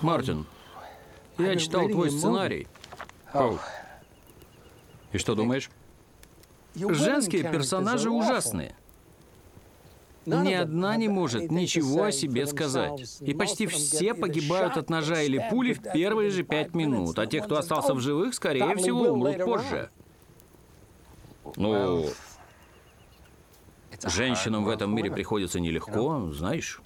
Мартин, я читал твой сценарий. Оу. И что думаешь? Женские персонажи ужасные. Ни одна не может ничего о себе сказать. И почти все погибают от ножа или пули в первые же пять минут, а те, кто остался в живых, скорее всего, умрут позже. Ну, женщинам в этом мире приходится нелегко, знаешь.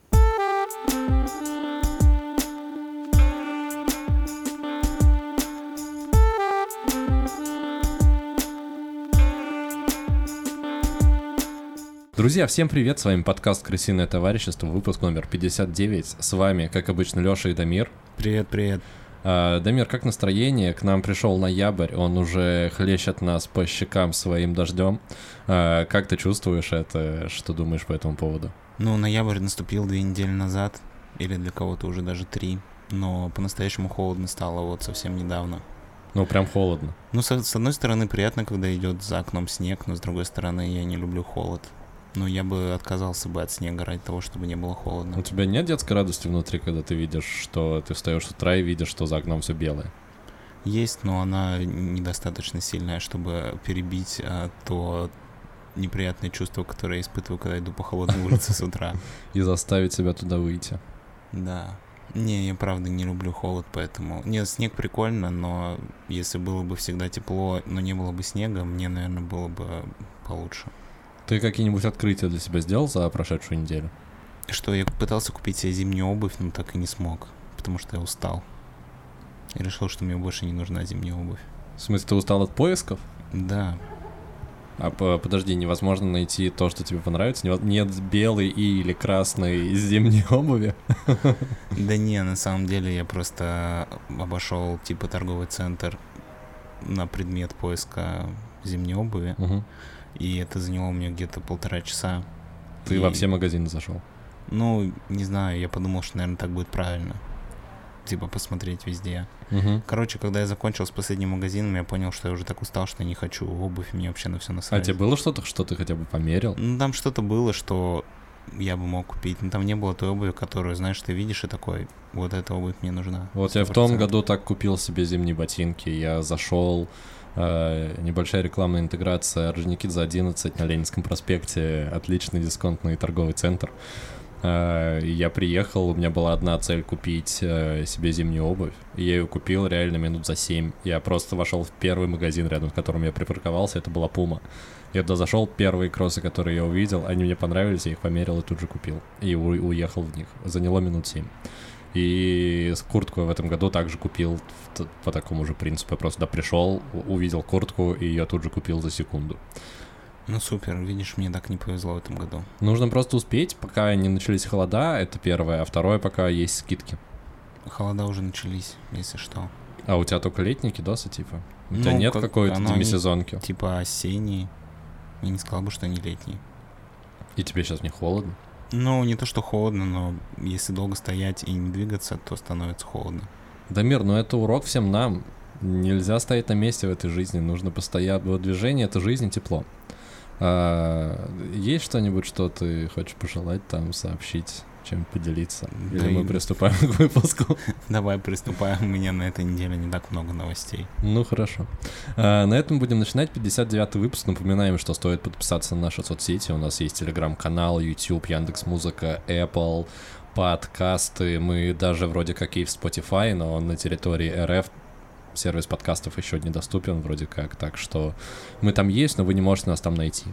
Друзья, всем привет, с вами подкаст «Крысиное товарищество», выпуск номер 59. С вами, как обычно, Лёша и Дамир. Привет, привет. А, Дамир, как настроение? К нам пришел ноябрь, он уже хлещет нас по щекам своим дождем. А, как ты чувствуешь это? Что думаешь по этому поводу? Ну, ноябрь наступил две недели назад, или для кого-то уже даже три, но по-настоящему холодно стало вот совсем недавно. Ну, прям холодно. Ну, с, с одной стороны, приятно, когда идет за окном снег, но с другой стороны, я не люблю холод. Ну, я бы отказался бы от снега ради того, чтобы не было холодно. У тебя нет детской радости внутри, когда ты видишь, что ты встаешь с утра и видишь, что за окном все белое? Есть, но она недостаточно сильная, чтобы перебить а, то неприятное чувство, которое я испытываю, когда иду по холодной улице с утра. И заставить себя туда выйти. Да. Не, я правда не люблю холод, поэтому... Нет, снег прикольно, но если было бы всегда тепло, но не было бы снега, мне, наверное, было бы получше. Ты какие-нибудь открытия для себя сделал за прошедшую неделю? Что, я пытался купить себе зимнюю обувь, но так и не смог, потому что я устал. И решил, что мне больше не нужна зимняя обувь. В смысле, ты устал от поисков? Да. А подожди, невозможно найти то, что тебе понравится? Нет белой или красной зимней обуви? Да не, на самом деле я просто обошел типа торговый центр на предмет поиска зимней обуви. Угу и это заняло мне где-то полтора часа. Ты и... во все магазины зашел? Ну, не знаю, я подумал, что, наверное, так будет правильно. Типа посмотреть везде. Угу. Короче, когда я закончил с последним магазином, я понял, что я уже так устал, что я не хочу обувь, мне вообще на все насрать. А тебе было что-то, что ты хотя бы померил? Ну, там что-то было, что я бы мог купить. Но там не было той обуви, которую, знаешь, ты видишь и такой, вот эта обувь мне нужна. Вот 100%. я в том году так купил себе зимние ботинки. Я зашел небольшая рекламная интеграция Орджоникидзе 11 на Ленинском проспекте, отличный дисконтный торговый центр. Uh, я приехал, у меня была одна цель купить uh, себе зимнюю обувь. Я ее купил реально минут за 7. Я просто вошел в первый магазин, рядом с которым я припарковался, это была Пума. Я туда зашел, первые кроссы, которые я увидел, они мне понравились, я их померил и тут же купил. И у- уехал в них. Заняло минут 7. И куртку я в этом году также купил по такому же принципу. Я просто туда пришел, увидел куртку, и я тут же купил за секунду. Ну супер, видишь, мне так не повезло в этом году. Нужно просто успеть, пока не начались холода, это первое, а второе, пока есть скидки. Холода уже начались, если что. А у тебя только летние кидосы, типа? У ну, тебя нет как какой-то демисезонки? Типа осенние. Я не сказал бы, что они летние. И тебе сейчас не холодно? Ну, не то, что холодно, но если долго стоять и не двигаться, то становится холодно. Дамир, ну это урок всем нам. Нельзя стоять на месте в этой жизни, нужно постоянно движение, это жизнь, тепло. А, есть что-нибудь, что ты хочешь пожелать там, сообщить? Чем поделиться? Или да мы и... приступаем к выпуску? Давай приступаем. У меня на этой неделе не так много новостей. Ну, хорошо. А, на этом будем начинать 59-й выпуск. Напоминаем, что стоит подписаться на наши соцсети. У нас есть телеграм-канал, YouTube, Яндекс Музыка, Apple, подкасты. Мы даже вроде как и в Spotify, но на территории РФ сервис подкастов еще недоступен вроде как, так что мы там есть, но вы не можете нас там найти.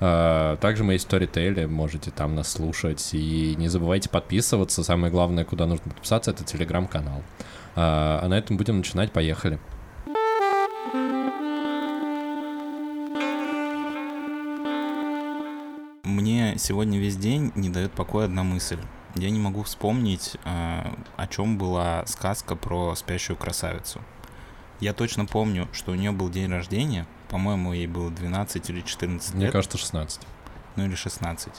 А, также мы есть в Storytel, можете там нас слушать, и не забывайте подписываться. Самое главное, куда нужно подписаться, это телеграм-канал. А, а на этом будем начинать, поехали. Мне сегодня весь день не дает покоя одна мысль. Я не могу вспомнить, а, о чем была сказка про спящую красавицу. Я точно помню, что у нее был день рождения. По-моему, ей было 12 или 14 лет. Мне кажется, 16. Ну или 16.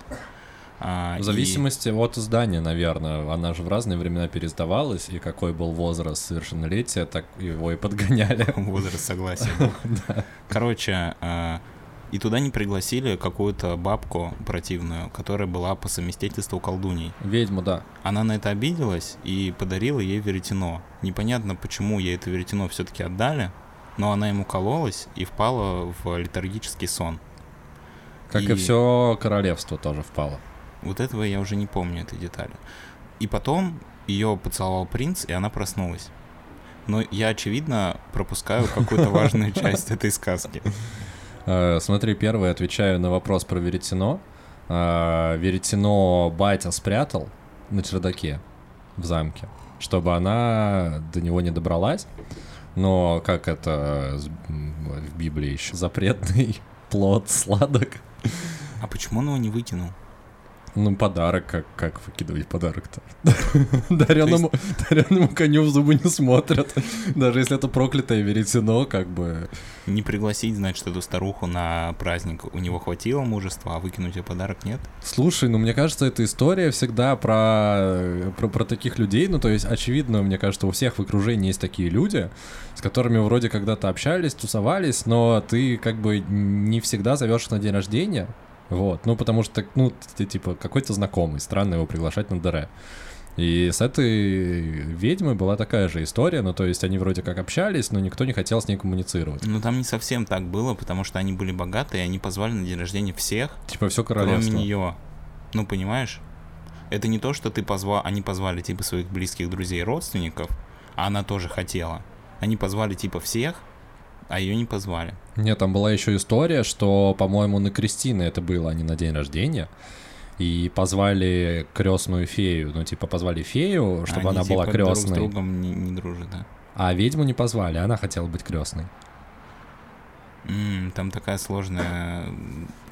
А, в зависимости и... от издания, наверное. Она же в разные времена пересдавалась, и какой был возраст совершеннолетия, так его и подгоняли. Возраст согласия. Короче, а, И туда не пригласили какую-то бабку противную, которая была по совместительству колдуней. Ведьму, да. Она на это обиделась и подарила ей веретено. Непонятно, почему ей это веретено все-таки отдали, но она ему кололась и впала в летаргический сон. Как и, и все королевство тоже впало. Вот этого я уже не помню, этой детали. И потом ее поцеловал принц, и она проснулась. Но я, очевидно, пропускаю какую-то важную часть этой сказки. Э, смотри, первый отвечаю на вопрос про веретено. Э, веретено батя спрятал на чердаке в замке, чтобы она до него не добралась. Но как это в Библии еще запретный плод сладок. А почему он его не выкинул? Ну, подарок, как, как выкидывать подарок-то? Дареному, дареному коню в зубы не смотрят. Даже если это проклятое веретено, как бы... Не пригласить, значит, эту старуху на праздник. У него хватило мужества, а выкинуть ее подарок нет? Слушай, ну, мне кажется, эта история всегда про, про, про таких людей. Ну, то есть, очевидно, мне кажется, у всех в окружении есть такие люди, с которыми вроде когда-то общались, тусовались, но ты как бы не всегда зовешь на день рождения, вот, ну потому что, ну, ты, типа, какой-то знакомый, странно его приглашать на ДР. И с этой ведьмой была такая же история, ну то есть они вроде как общались, но никто не хотел с ней коммуницировать. Ну там не совсем так было, потому что они были богатые, и они позвали на день рождения всех, типа все королевство. кроме нее. Ну понимаешь? Это не то, что ты позвал, они позвали типа своих близких друзей, родственников, а она тоже хотела. Они позвали типа всех, а ее не позвали. Нет, там была еще история, что, по-моему, на Кристины это было, а не на день рождения. И позвали крестную фею, ну, типа, позвали фею, чтобы Они, она была крестной. Друг с другом не, не дружат, да. А ведьму не позвали, она хотела быть крестной. Mm, там такая сложная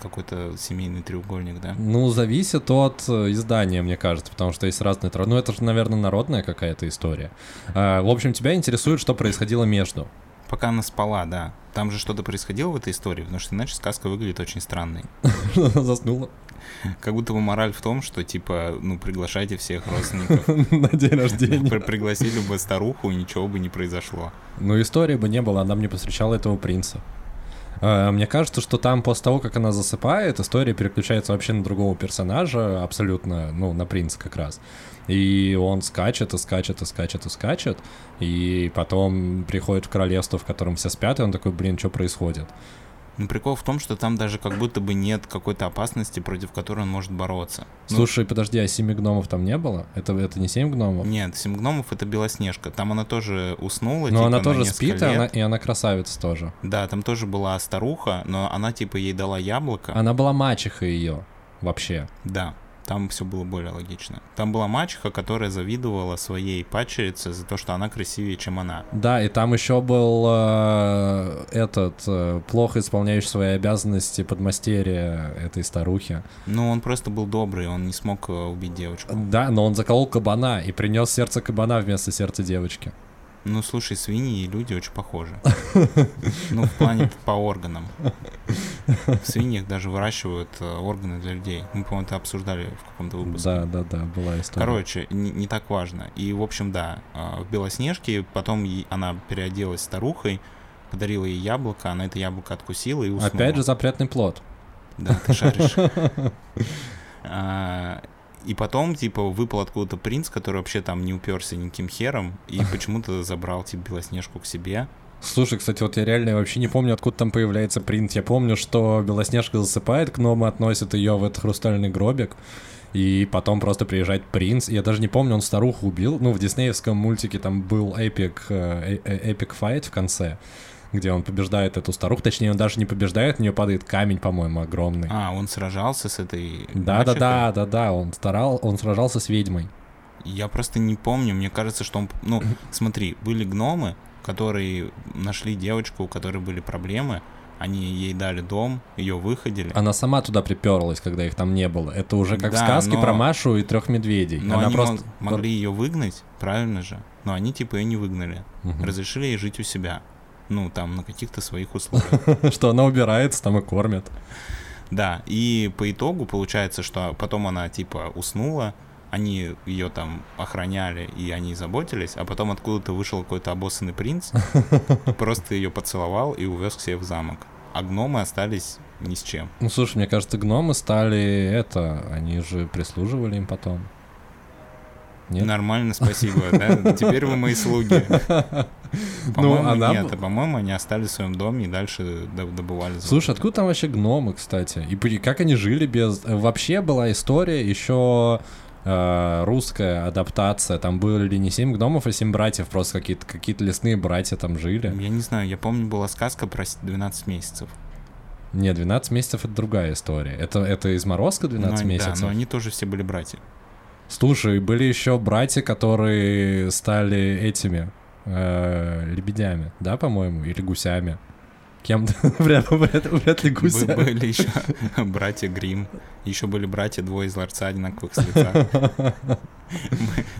какой-то семейный треугольник, да? Ну, зависит от э, издания, мне кажется, потому что есть разные... Ну, это же, наверное, народная какая-то история. А, в общем, тебя интересует, что происходило между. Пока она спала, да. Там же что-то происходило в этой истории, потому что иначе сказка выглядит очень странной. Заснула. Как будто бы мораль в том, что, типа, ну, приглашайте всех родственников. На день рождения. Пригласили бы старуху, и ничего бы не произошло. Ну, истории бы не было, она бы не посвящала этого принца. А, мне кажется, что там после того, как она засыпает, история переключается вообще на другого персонажа, абсолютно, ну, на принца как раз. И он скачет, и скачет, и скачет, и скачет. И потом приходит в королевство, в котором все спят, и он такой, блин, что происходит? Ну, прикол в том, что там даже как будто бы нет какой-то опасности, против которой он может бороться. Ну, Слушай, ну, подожди, а семи гномов там не было? Это, это не семь гномов? Нет, семь гномов — это Белоснежка. Там она тоже уснула, Но типа, она тоже спит, и она, и она красавица тоже. Да, там тоже была старуха, но она, типа, ей дала яблоко. Она была мачеха ее вообще. Да. Там все было более логично. Там была мачеха, которая завидовала своей падчерице за то, что она красивее, чем она. Да, и там еще был э, этот э, плохо исполняющий свои обязанности подмастерья этой старухи. Ну, он просто был добрый, он не смог э, убить девочку. Да, но он заколол кабана и принес сердце кабана вместо сердца девочки. Ну, слушай, свиньи и люди очень похожи. Ну, в плане по органам. В свиньях даже выращивают э, органы для людей. Мы, по-моему, это обсуждали в каком-то выпуске. Да, да, да, была история. Короче, не, не так важно. И, в общем, да, э, в Белоснежке потом она переоделась старухой, подарила ей яблоко, она это яблоко откусила и уснула. Опять же запретный плод. Да, ты шаришь. И потом, типа, выпал откуда-то принц, который вообще там не уперся никаким хером, и почему-то забрал, типа, Белоснежку к себе. Слушай, кстати, вот я реально вообще не помню, откуда там появляется принц. Я помню, что Белоснежка засыпает, к относят ее в этот хрустальный гробик, и потом просто приезжает принц. Я даже не помню, он старуху убил. Ну, в диснеевском мультике там был epic, э, э, epic fight в конце где он побеждает эту старуху, точнее, он даже не побеждает, на нее падает камень, по-моему, огромный. А, он сражался с этой... Да, да, да, да, да, он старал, он сражался с ведьмой. Я просто не помню, мне кажется, что он... Ну, смотри, были гномы, которые нашли девочку, у которой были проблемы, они ей дали дом, ее выходили. Она сама туда приперлась, когда их там не было. Это уже как да, в сказке но... про Машу и трех медведей. Но Она они просто... могли ее выгнать, правильно же? Но они типа ее не выгнали. Угу. Разрешили ей жить у себя ну, там, на каких-то своих условиях. Что она убирается, там и кормят. Да, и по итогу получается, что потом она, типа, уснула, они ее там охраняли, и они заботились, а потом откуда-то вышел какой-то обоссанный принц, просто ее поцеловал и увез к себе в замок. А гномы остались ни с чем. Ну, слушай, мне кажется, гномы стали это, они же прислуживали им потом. Нет? Нормально, спасибо. Да? Теперь вы мои слуги. По-моему, ну, она... нет, а по-моему, они остались в своем доме и дальше добывали золото. Слушай, откуда там вообще гномы, кстати? И как они жили без... Вообще была история еще э, русская адаптация. Там были не семь гномов, а семь братьев. Просто какие-то какие лесные братья там жили. Я не знаю, я помню, была сказка про 12 месяцев. Не, 12 месяцев это другая история. Это, это из Морозка 12 но, месяцев? Да, но они тоже все были братья. Слушай, были еще братья, которые стали этими э, лебедями, да, по-моему, или гусями. Кем-то вряд, вряд, вряд ли гусями. Были еще братья Грим, еще были братья двое из ларца одинаковых с лица.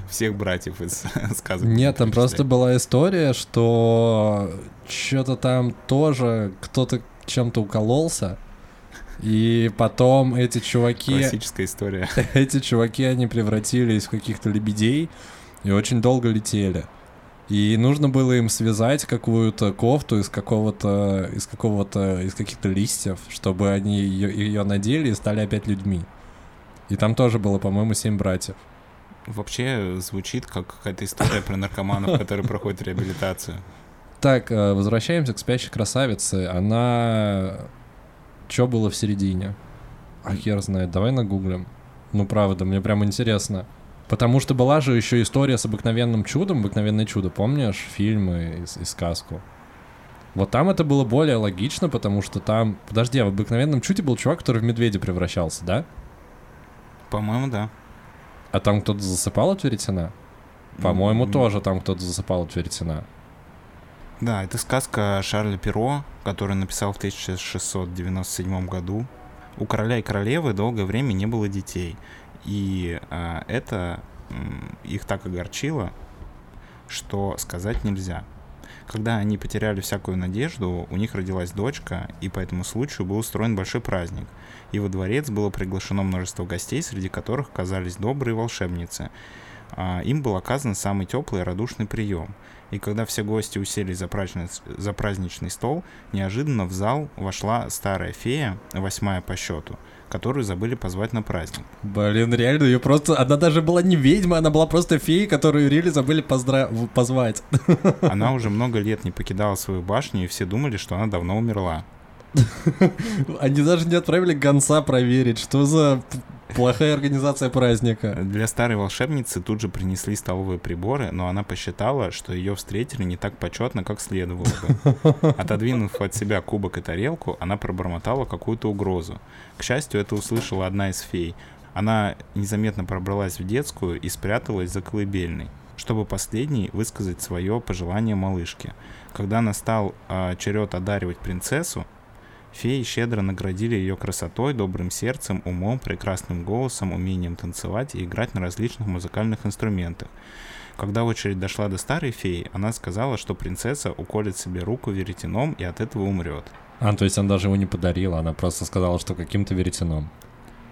Всех братьев из сказок. Нет, там просто была история, что что-то там тоже кто-то чем-то укололся, и потом эти чуваки... Классическая история. Эти чуваки, они превратились в каких-то лебедей и очень долго летели. И нужно было им связать какую-то кофту из какого-то, из какого-то, из каких-то листьев, чтобы они ее, ее надели и стали опять людьми. И там тоже было, по-моему, семь братьев. Вообще звучит как какая-то история про наркоманов, которые проходят реабилитацию. Так, э, возвращаемся к спящей красавице. Она что было в середине? А хер знает, давай нагуглим. Ну, правда, мне прям интересно. Потому что была же еще история с обыкновенным чудом, обыкновенное чудо, помнишь, фильмы и, и сказку? Вот там это было более логично, потому что там... Подожди, а в обыкновенном чуде был чувак, который в медведя превращался, да? По-моему, да. А там кто-то засыпал от веретена? По-моему, mm-hmm. тоже там кто-то засыпал от веретена. Да, это сказка Шарля Перо, который написал в 1697 году. У короля и королевы долгое время не было детей. И а, это их так огорчило, что сказать нельзя. Когда они потеряли всякую надежду, у них родилась дочка, и по этому случаю был устроен большой праздник. И во дворец было приглашено множество гостей, среди которых оказались добрые волшебницы. А, им был оказан самый теплый и радушный прием – и когда все гости уселись за, праздничный, за праздничный стол, неожиданно в зал вошла старая фея, восьмая по счету, которую забыли позвать на праздник. Блин, реально, ее просто... Она даже была не ведьма, она была просто феей, которую Рили забыли поздра... позвать. Она уже много лет не покидала свою башню, и все думали, что она давно умерла. Они даже не отправили гонца проверить, что за Плохая организация праздника. Для старой волшебницы тут же принесли столовые приборы, но она посчитала, что ее встретили не так почетно, как следовало бы. Отодвинув от себя кубок и тарелку, она пробормотала какую-то угрозу. К счастью, это услышала одна из фей. Она незаметно пробралась в детскую и спряталась за колыбельной, чтобы последней высказать свое пожелание малышке. Когда настал э, черед одаривать принцессу, Феи щедро наградили ее красотой, добрым сердцем, умом, прекрасным голосом, умением танцевать и играть на различных музыкальных инструментах. Когда очередь дошла до старой феи, она сказала, что принцесса уколет себе руку веретеном и от этого умрет. А, то есть она даже его не подарила, она просто сказала, что каким-то веретеном.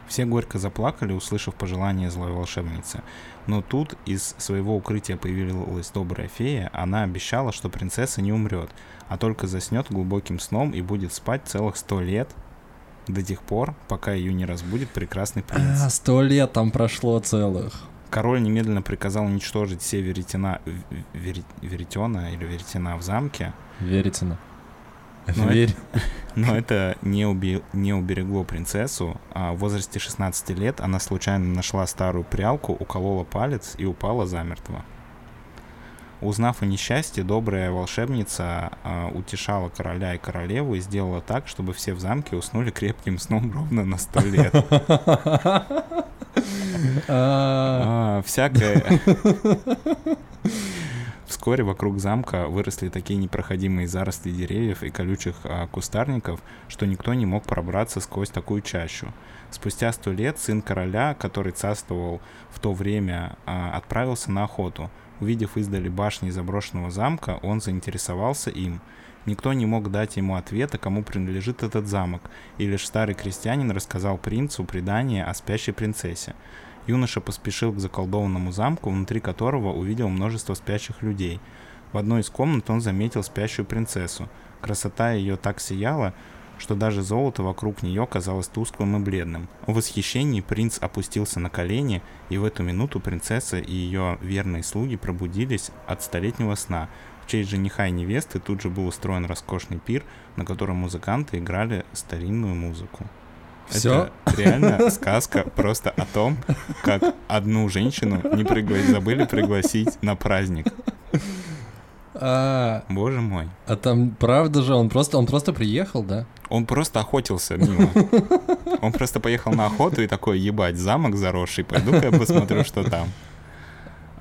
Все горько заплакали, услышав пожелание злой волшебницы. Но тут из своего укрытия появилась добрая фея, она обещала, что принцесса не умрет, а только заснет глубоким сном и будет спать целых сто лет, до тех пор, пока ее не разбудит прекрасный принц. А, сто лет там прошло целых. Король немедленно приказал уничтожить все веретена, вер, веретена или веретена в замке. Веретена. Но, это, но это не, уби, не уберегло принцессу. А в возрасте 16 лет она случайно нашла старую прялку, уколола палец и упала замертво. Узнав о несчастье, добрая волшебница э, утешала короля и королеву и сделала так, чтобы все в замке уснули крепким сном ровно на сто лет. А, всякое. Вскоре вокруг замка выросли такие непроходимые заросли деревьев и колючих а, кустарников, что никто не мог пробраться сквозь такую чащу. Спустя сто лет сын короля, который царствовал в то время, а, отправился на охоту — Увидев издали башни заброшенного замка, он заинтересовался им. Никто не мог дать ему ответа, кому принадлежит этот замок, и лишь старый крестьянин рассказал принцу предание о спящей принцессе. Юноша поспешил к заколдованному замку, внутри которого увидел множество спящих людей. В одной из комнат он заметил спящую принцессу. Красота ее так сияла, что даже золото вокруг нее казалось тусклым и бледным. В восхищении принц опустился на колени, и в эту минуту принцесса и ее верные слуги пробудились от столетнего сна. В честь жениха и невесты тут же был устроен роскошный пир, на котором музыканты играли старинную музыку. Все? Это реально сказка просто о том, как одну женщину не пригла- забыли пригласить на праздник. А, Боже мой. а там правда же, он просто, он просто приехал, да? Он просто охотился мимо. Он просто поехал на охоту и такой, ебать, замок заросший, пойду-ка я посмотрю, что там.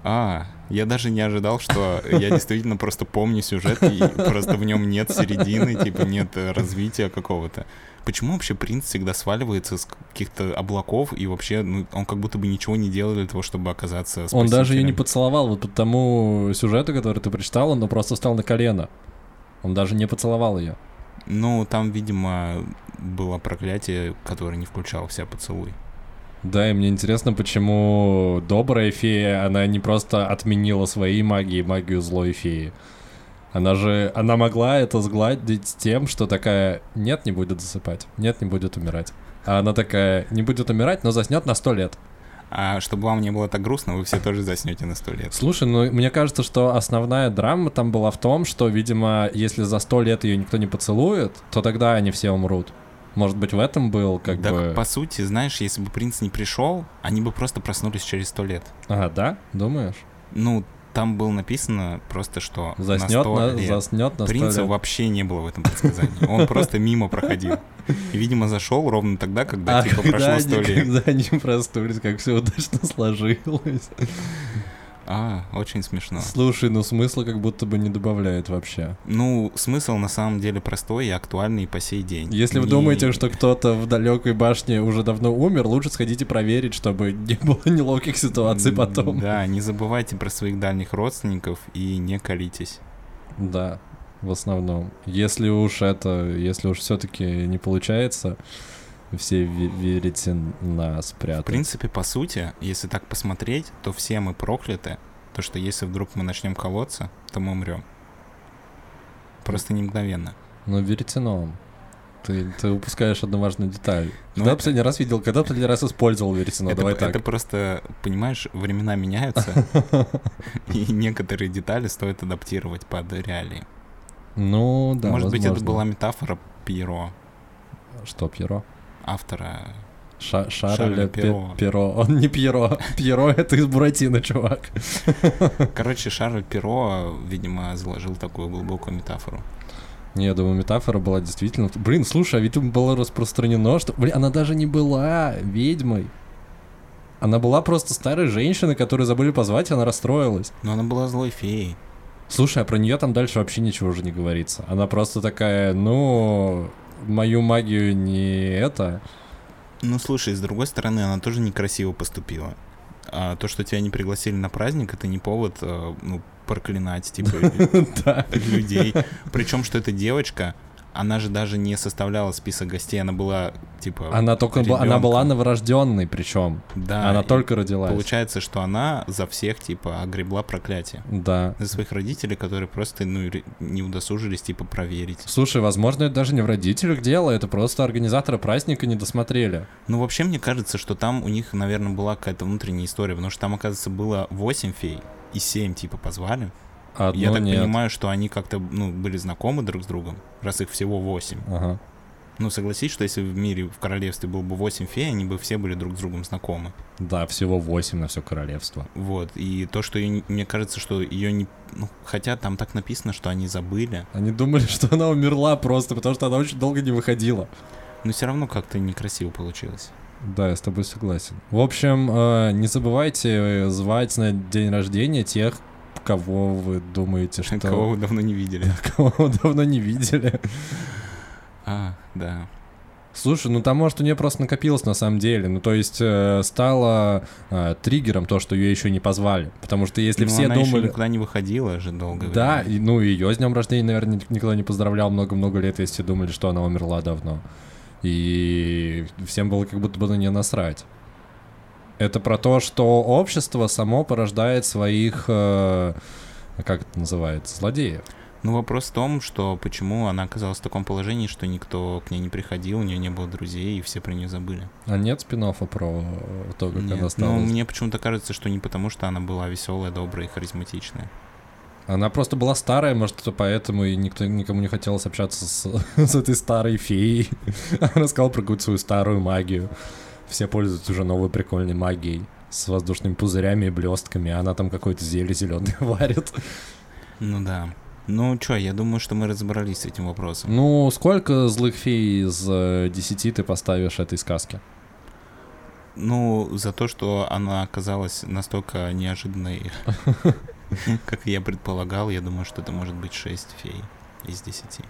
А, я даже не ожидал, что я действительно просто помню сюжет, и просто в нем нет середины, типа нет э, развития какого-то. Почему вообще принц всегда сваливается с каких-то облаков, и вообще, ну, он как будто бы ничего не делал для того, чтобы оказаться Он даже ее не спасителем? поцеловал, вот по тому сюжету, который ты прочитал, он просто встал на колено. Он даже не поцеловал ее. Ну, там, видимо, было проклятие, которое не включало в себя поцелуй. Да, и мне интересно, почему добрая фея, она не просто отменила свои магии, магию злой феи. Она же, она могла это сгладить тем, что такая, нет, не будет засыпать, нет, не будет умирать. А она такая, не будет умирать, но заснет на сто лет. А чтобы вам не было так грустно, вы все тоже заснете на сто лет. Слушай, ну мне кажется, что основная драма там была в том, что, видимо, если за сто лет ее никто не поцелует, то тогда они все умрут. Может быть, в этом был как так, бы... по сути, знаешь, если бы принц не пришел, они бы просто проснулись через сто лет. Ага, да? Думаешь? Ну, там было написано просто, что на Заснет 100 на, лет. заснет на 100 Принца лет. вообще не было в этом предсказании. Он просто мимо проходил. И, видимо, зашел ровно тогда, когда, А типа, прошло сто лет. когда они проснулись, как все удачно сложилось. А, очень смешно. Слушай, ну смысла как будто бы не добавляет вообще. Ну, смысл на самом деле простой и актуальный и по сей день. Если вы Не- думаете, что кто-то в далекой башне уже давно умер, лучше сходите проверить, чтобы не было неловких ситуаций потом. Да, не забывайте про своих дальних родственников и не колитесь. Да, в основном. Если уж это, если уж все-таки не получается, все ве- верите нас В спрятать. принципе, по сути, если так посмотреть, то все мы прокляты. То, что если вдруг мы начнем колоться, то мы умрем. Просто не мгновенно. Но веретеном. Ты, ты упускаешь одну важную деталь. Ну, когда это- последний раз видел, когда последний раз использовал веретено? это, Давай так. это просто, понимаешь, времена меняются, и некоторые детали стоит адаптировать под реалии. Ну, да, Может быть, это возможно. была метафора Пьеро, Что, Пьеро? Автора. Ша- Шарль Шарль Пе- Перро. Перро. Он не Пьеро. Пьеро — это из Буратино, чувак. Короче, Шарль Перо, видимо, заложил такую глубокую метафору. Не, я думаю, метафора была действительно... Блин, слушай, а ведь было распространено, что... Блин, она даже не была ведьмой. Она была просто старой женщиной, которую забыли позвать, и она расстроилась. Но она была злой феей. Слушай, а про нее там дальше вообще ничего уже не говорится. Она просто такая, ну, мою магию не это. Ну, слушай, с другой стороны, она тоже некрасиво поступила. А то, что тебя не пригласили на праздник, это не повод, э, ну, проклинать, типа, людей. Причем, что эта девочка, она же даже не составляла список гостей, она была, типа... Она только была, она была новорожденной, причем. Да. она только родилась. Получается, что она за всех, типа, огребла проклятие. Да. За своих родителей, которые просто, ну, не удосужились, типа, проверить. Слушай, возможно, это даже не в родителях дело, это просто организаторы праздника не досмотрели. Ну, вообще, мне кажется, что там у них, наверное, была какая-то внутренняя история, потому что там, оказывается, было 8 фей, и 7, типа, позвали. Одну Я так нет. понимаю, что они как-то, ну, были знакомы друг с другом, раз их всего 8. Ага. Ну, согласись, что если в мире, в королевстве было бы 8 фей, они бы все были друг с другом знакомы. Да, всего 8 на все королевство. Вот, и то, что её не- мне кажется, что ее не... Ну, хотя там так написано, что они забыли, Они думали, что она умерла просто, потому что она очень долго не выходила. но все равно как-то некрасиво получилось. Да, я с тобой согласен. В общем, э, не забывайте э, звать на день рождения тех, кого вы думаете, что... Кого вы давно не видели. кого вы давно не видели. А, да. Слушай, ну там, может, у нее просто накопилось на самом деле. Ну, то есть э, стало э, триггером то, что ее еще не позвали. Потому что если Ну, все она думали... никуда не выходила же долго. Да, и, ну ее с днем рождения, наверное, ник- никто не поздравлял много-много лет, если думали, что она умерла давно. И всем было как будто бы на нее насрать. Это про то, что общество само порождает своих, э, как это называется, злодеев. Ну, вопрос в том, что почему она оказалась в таком положении, что никто к ней не приходил, у нее не было друзей, и все про нее забыли. А нет спин про то, как нет. она стала? Ну, мне почему-то кажется, что не потому, что она была веселая, добрая и харизматичная. Она просто была старая, может, это поэтому и никто никому не хотелось общаться с, с этой старой феей. Она рассказала про какую-то свою старую магию. Все пользуются уже новой прикольной магией с воздушными пузырями и блестками, а она там какое-то зелье зеленое варит. Ну да. Ну чё, я думаю, что мы разобрались с этим вопросом. Ну, сколько злых фей из э, десяти ты поставишь этой сказке? Ну, за то, что она оказалась настолько неожиданной, как я предполагал, я думаю, что это может быть 6 фей из 10.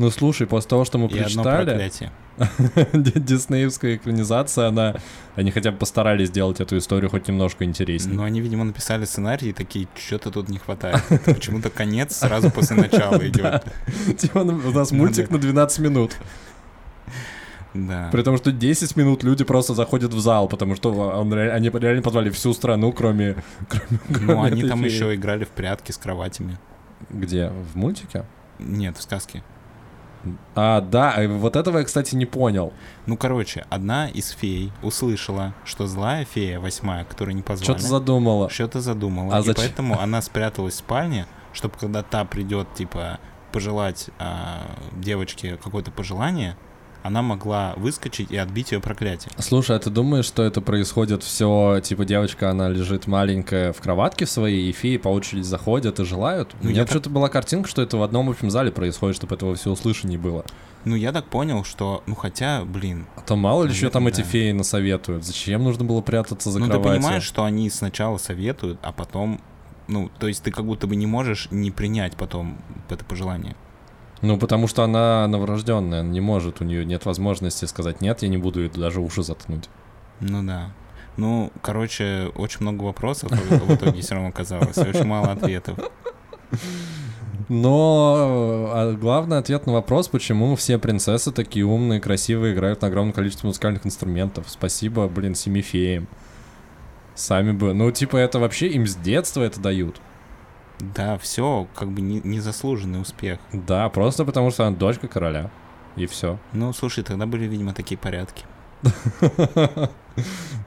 Ну слушай, после того, что мы И прочитали, диснеевская экранизация, она... Они хотя бы постарались сделать эту историю хоть немножко интереснее. Но они, видимо, написали сценарий и такие, что-то тут не хватает. Почему-то конец сразу после начала идет. Типа ну, у нас мультик на 12 минут. Да. При том, что 10 минут люди просто заходят в зал, потому что он, они реально позвали всю страну, кроме... кроме, Ну, кроме они этой там феи. еще играли в прятки с кроватями. Где? В мультике? Нет, в сказке. А, да, э, вот этого я, кстати, не понял. Ну, короче, одна из фей услышала, что злая фея, восьмая, которую не позвали, Что-то задумала. что-то задумала. А и зачем? поэтому она спряталась в спальне, чтобы когда та придет, типа, пожелать а, девочке какое-то пожелание, она могла выскочить и отбить ее проклятие. Слушай, а ты думаешь, что это происходит все, типа, девочка, она лежит маленькая в кроватке своей, и феи по очереди заходят и желают? Ну, У меня я так- была картинка, что это в одном общем зале происходит, чтобы этого все услышания было. Ну, я так понял, что, ну, хотя, блин, А то мало ли, что там Наверное, эти да. феи насоветуют. Зачем нужно было прятаться за ну, ты кроватью? понимаешь, что они сначала советуют, а потом, ну, то есть ты как будто бы не можешь не принять потом это пожелание. Ну, потому что она новорожденная, она не может, у нее нет возможности сказать нет, я не буду ей даже уши заткнуть. Ну да. Ну, короче, очень много вопросов в итоге все равно оказалось, и очень мало ответов. Но а, главный ответ на вопрос, почему все принцессы такие умные, красивые, играют на огромном количестве музыкальных инструментов. Спасибо, блин, семи феям. Сами бы. Ну, типа, это вообще им с детства это дают. Да, все, как бы не- незаслуженный успех. Да, просто потому что она дочка короля. И все. Ну, слушай, тогда были, видимо, такие порядки.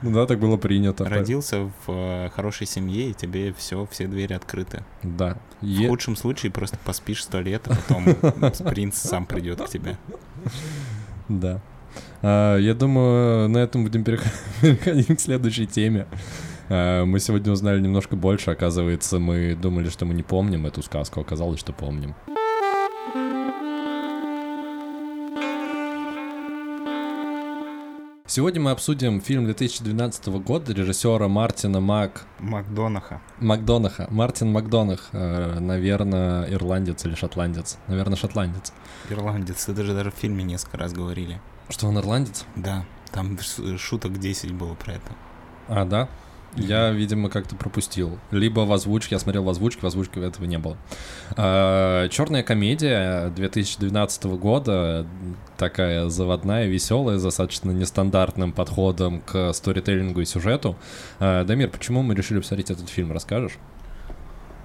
Ну да, так было принято. Родился в э, хорошей семье, и тебе все, все двери открыты. Да. В худшем случае просто поспишь сто лет, а потом принц сам придет к тебе. Да. А, я думаю, на этом будем перех- переходить к следующей теме. А, мы сегодня узнали немножко больше. Оказывается, мы думали, что мы не помним эту сказку. Оказалось, что помним. Сегодня мы обсудим фильм 2012 года режиссера Мартина Мак... Макдонаха. Макдонаха. Мартин Макдонах, э, наверное, ирландец или шотландец. Наверное, шотландец. Ирландец, это же даже в фильме несколько раз говорили. Что он ирландец? Да, там ш- шуток 10 было про это. А, да? Я, видимо, как-то пропустил. Либо в озвучке, я смотрел в озвучке, в озвучке этого не было. Черная комедия 2012 года, такая заводная, веселая, с достаточно нестандартным подходом к сторителлингу и сюжету. А, Дамир, почему мы решили посмотреть этот фильм, расскажешь?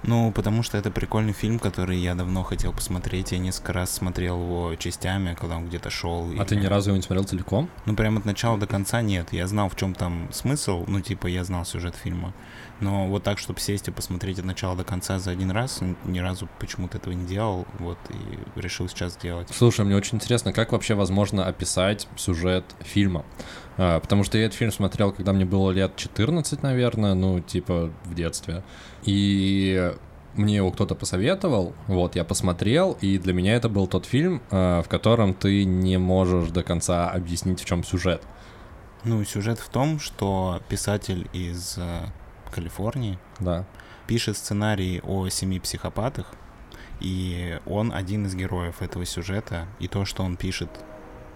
Ну, потому что это прикольный фильм, который я давно хотел посмотреть. Я несколько раз смотрел его частями, когда он где-то шел. А ты ни разу его не смотрел целиком? Ну, прямо от начала до конца нет. Я знал, в чем там смысл. Ну, типа, я знал сюжет фильма. Но вот так, чтобы сесть и посмотреть от начала до конца за один раз, ни разу почему-то этого не делал. Вот, и решил сейчас сделать. Слушай, мне очень интересно, как вообще возможно описать сюжет фильма. А, потому что я этот фильм смотрел, когда мне было лет 14, наверное, ну, типа, в детстве. И мне его кто-то посоветовал, вот, я посмотрел, и для меня это был тот фильм, а, в котором ты не можешь до конца объяснить, в чем сюжет. Ну, сюжет в том, что писатель из э, Калифорнии Да. пишет сценарий о семи психопатах, и он один из героев этого сюжета, и то, что он пишет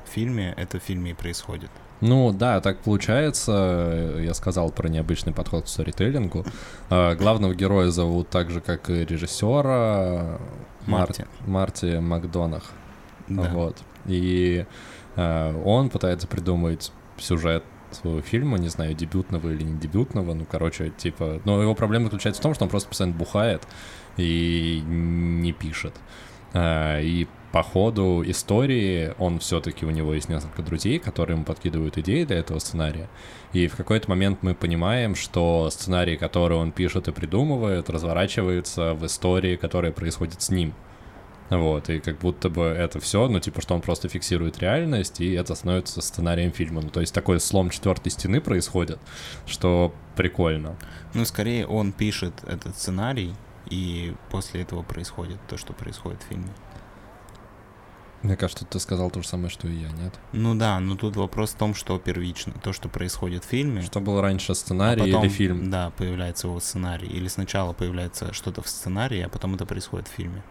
в фильме, это в фильме и происходит. Ну да, так получается. Я сказал про необычный подход к сторителлингу. А, Главного героя зовут так же, как и режиссера Мар- Марти. Марти Макдонах. Да. Вот. И э, он пытается придумать сюжет своего фильма, не знаю, дебютного или не дебютного, ну, короче, типа... Но его проблема заключается в том, что он просто постоянно бухает, и не пишет. А, и по ходу истории он все-таки у него есть несколько друзей, которые ему подкидывают идеи для этого сценария. И в какой-то момент мы понимаем, что сценарий, который он пишет и придумывает, разворачивается в истории, которая происходит с ним. Вот, и как будто бы это все, ну, типа, что он просто фиксирует реальность, и это становится сценарием фильма. Ну, то есть такой слом четвертой стены происходит, что прикольно. Ну, скорее он пишет этот сценарий, и после этого происходит то, что происходит в фильме. Мне кажется, ты сказал то же самое, что и я, нет? Ну да, но тут вопрос в том, что первично, то, что происходит в фильме. Что было раньше, сценарий а потом, или фильм? Да, появляется его сценарий. Или сначала появляется что-то в сценарии, а потом это происходит в фильме.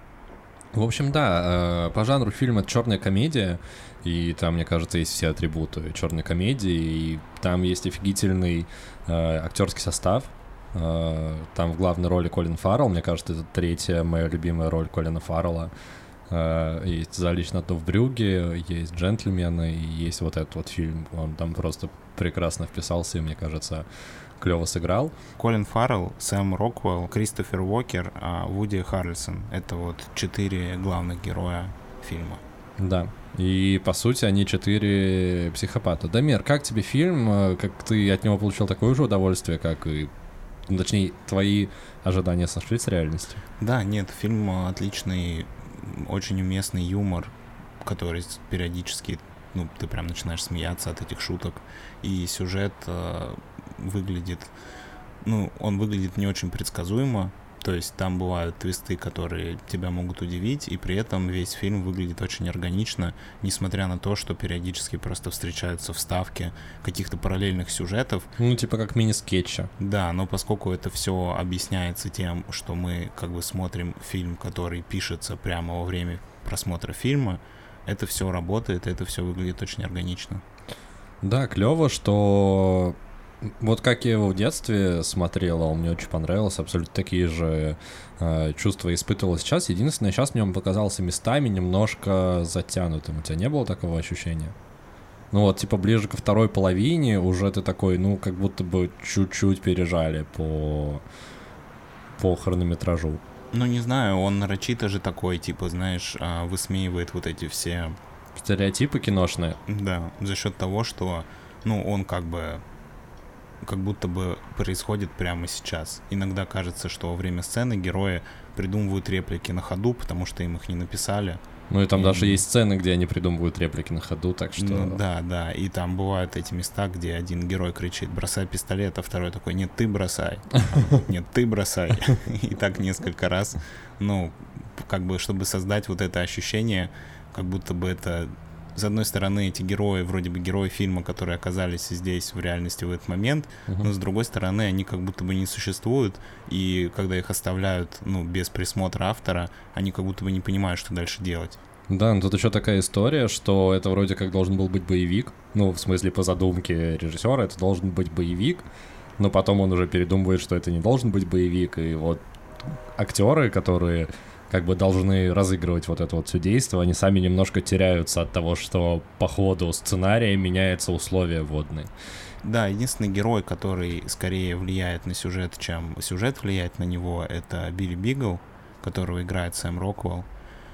В общем, да, э, по жанру фильм это черная комедия, и там, мне кажется, есть все атрибуты черной комедии, и там есть офигительный э, актерский состав. Э, там в главной роли Колин Фаррелл, мне кажется, это третья моя любимая роль Колина Фаррелла. Э, есть «За лично то в Брюге», есть «Джентльмены», и есть вот этот вот фильм. Он там просто прекрасно вписался, и, мне кажется, клево сыграл. Колин Фаррелл, Сэм Роквелл, Кристофер Уокер, а Вуди Харрельсон. Это вот четыре главных героя фильма. Да. И, по сути, они четыре психопата. Дамир, как тебе фильм? Э, как ты от него получил такое же удовольствие, как и... Ну, точнее, твои ожидания сошлись с реальностью? Да, нет, фильм отличный очень уместный юмор, который периодически, ну, ты прям начинаешь смеяться от этих шуток. И сюжет э, выглядит, ну, он выглядит не очень предсказуемо, то есть там бывают твисты, которые тебя могут удивить, и при этом весь фильм выглядит очень органично, несмотря на то, что периодически просто встречаются вставки каких-то параллельных сюжетов. Ну, типа как мини-скетча. Да, но поскольку это все объясняется тем, что мы как бы смотрим фильм, который пишется прямо во время просмотра фильма, это все работает, это все выглядит очень органично. Да, клево, что вот как я его в детстве смотрел, он мне очень понравился, абсолютно такие же э, чувства испытывал сейчас. Единственное, сейчас мне он показался местами немножко затянутым. У тебя не было такого ощущения? Ну вот, типа, ближе ко второй половине уже ты такой, ну, как будто бы чуть-чуть пережали по, по хронометражу. Ну, не знаю, он нарочито же такой, типа, знаешь, а, высмеивает вот эти все... Стереотипы киношные? Да, за счет того, что, ну, он как бы как будто бы происходит прямо сейчас. Иногда кажется, что во время сцены герои придумывают реплики на ходу, потому что им их не написали. Ну и там и... даже есть сцены, где они придумывают реплики на ходу, так что... Ну да, да, и там бывают эти места, где один герой кричит «бросай пистолет», а второй такой «нет, ты бросай», «нет, ты бросай». И так несколько раз, ну, как бы, чтобы создать вот это ощущение, как будто бы это с одной стороны, эти герои, вроде бы герои фильма, которые оказались здесь в реальности в этот момент, uh-huh. но с другой стороны, они как будто бы не существуют, и когда их оставляют, ну, без присмотра автора, они как будто бы не понимают, что дальше делать. Да, но тут еще такая история, что это вроде как должен был быть боевик, ну, в смысле, по задумке режиссера, это должен быть боевик, но потом он уже передумывает, что это не должен быть боевик, и вот актеры, которые как бы должны разыгрывать вот это вот все действие, они сами немножко теряются от того, что по ходу сценария меняются условия водные. Да, единственный герой, который скорее влияет на сюжет, чем сюжет влияет на него, это Билли Бигл, которого играет Сэм Роквелл.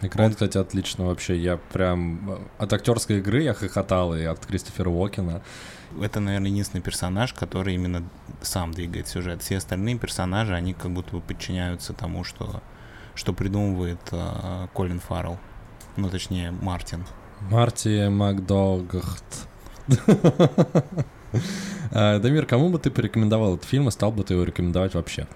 Играет, Он... кстати, отлично вообще. Я прям э, от актерской игры я хохотал, и от Кристофера Уокена. Это, наверное, единственный персонаж, который именно сам двигает сюжет. Все остальные персонажи, они как будто бы подчиняются тому, что что придумывает э, Колин Фаррелл. Ну, точнее, Мартин. Марти Макдогахт. А, Дамир, кому бы ты порекомендовал этот фильм и стал бы ты его рекомендовать вообще?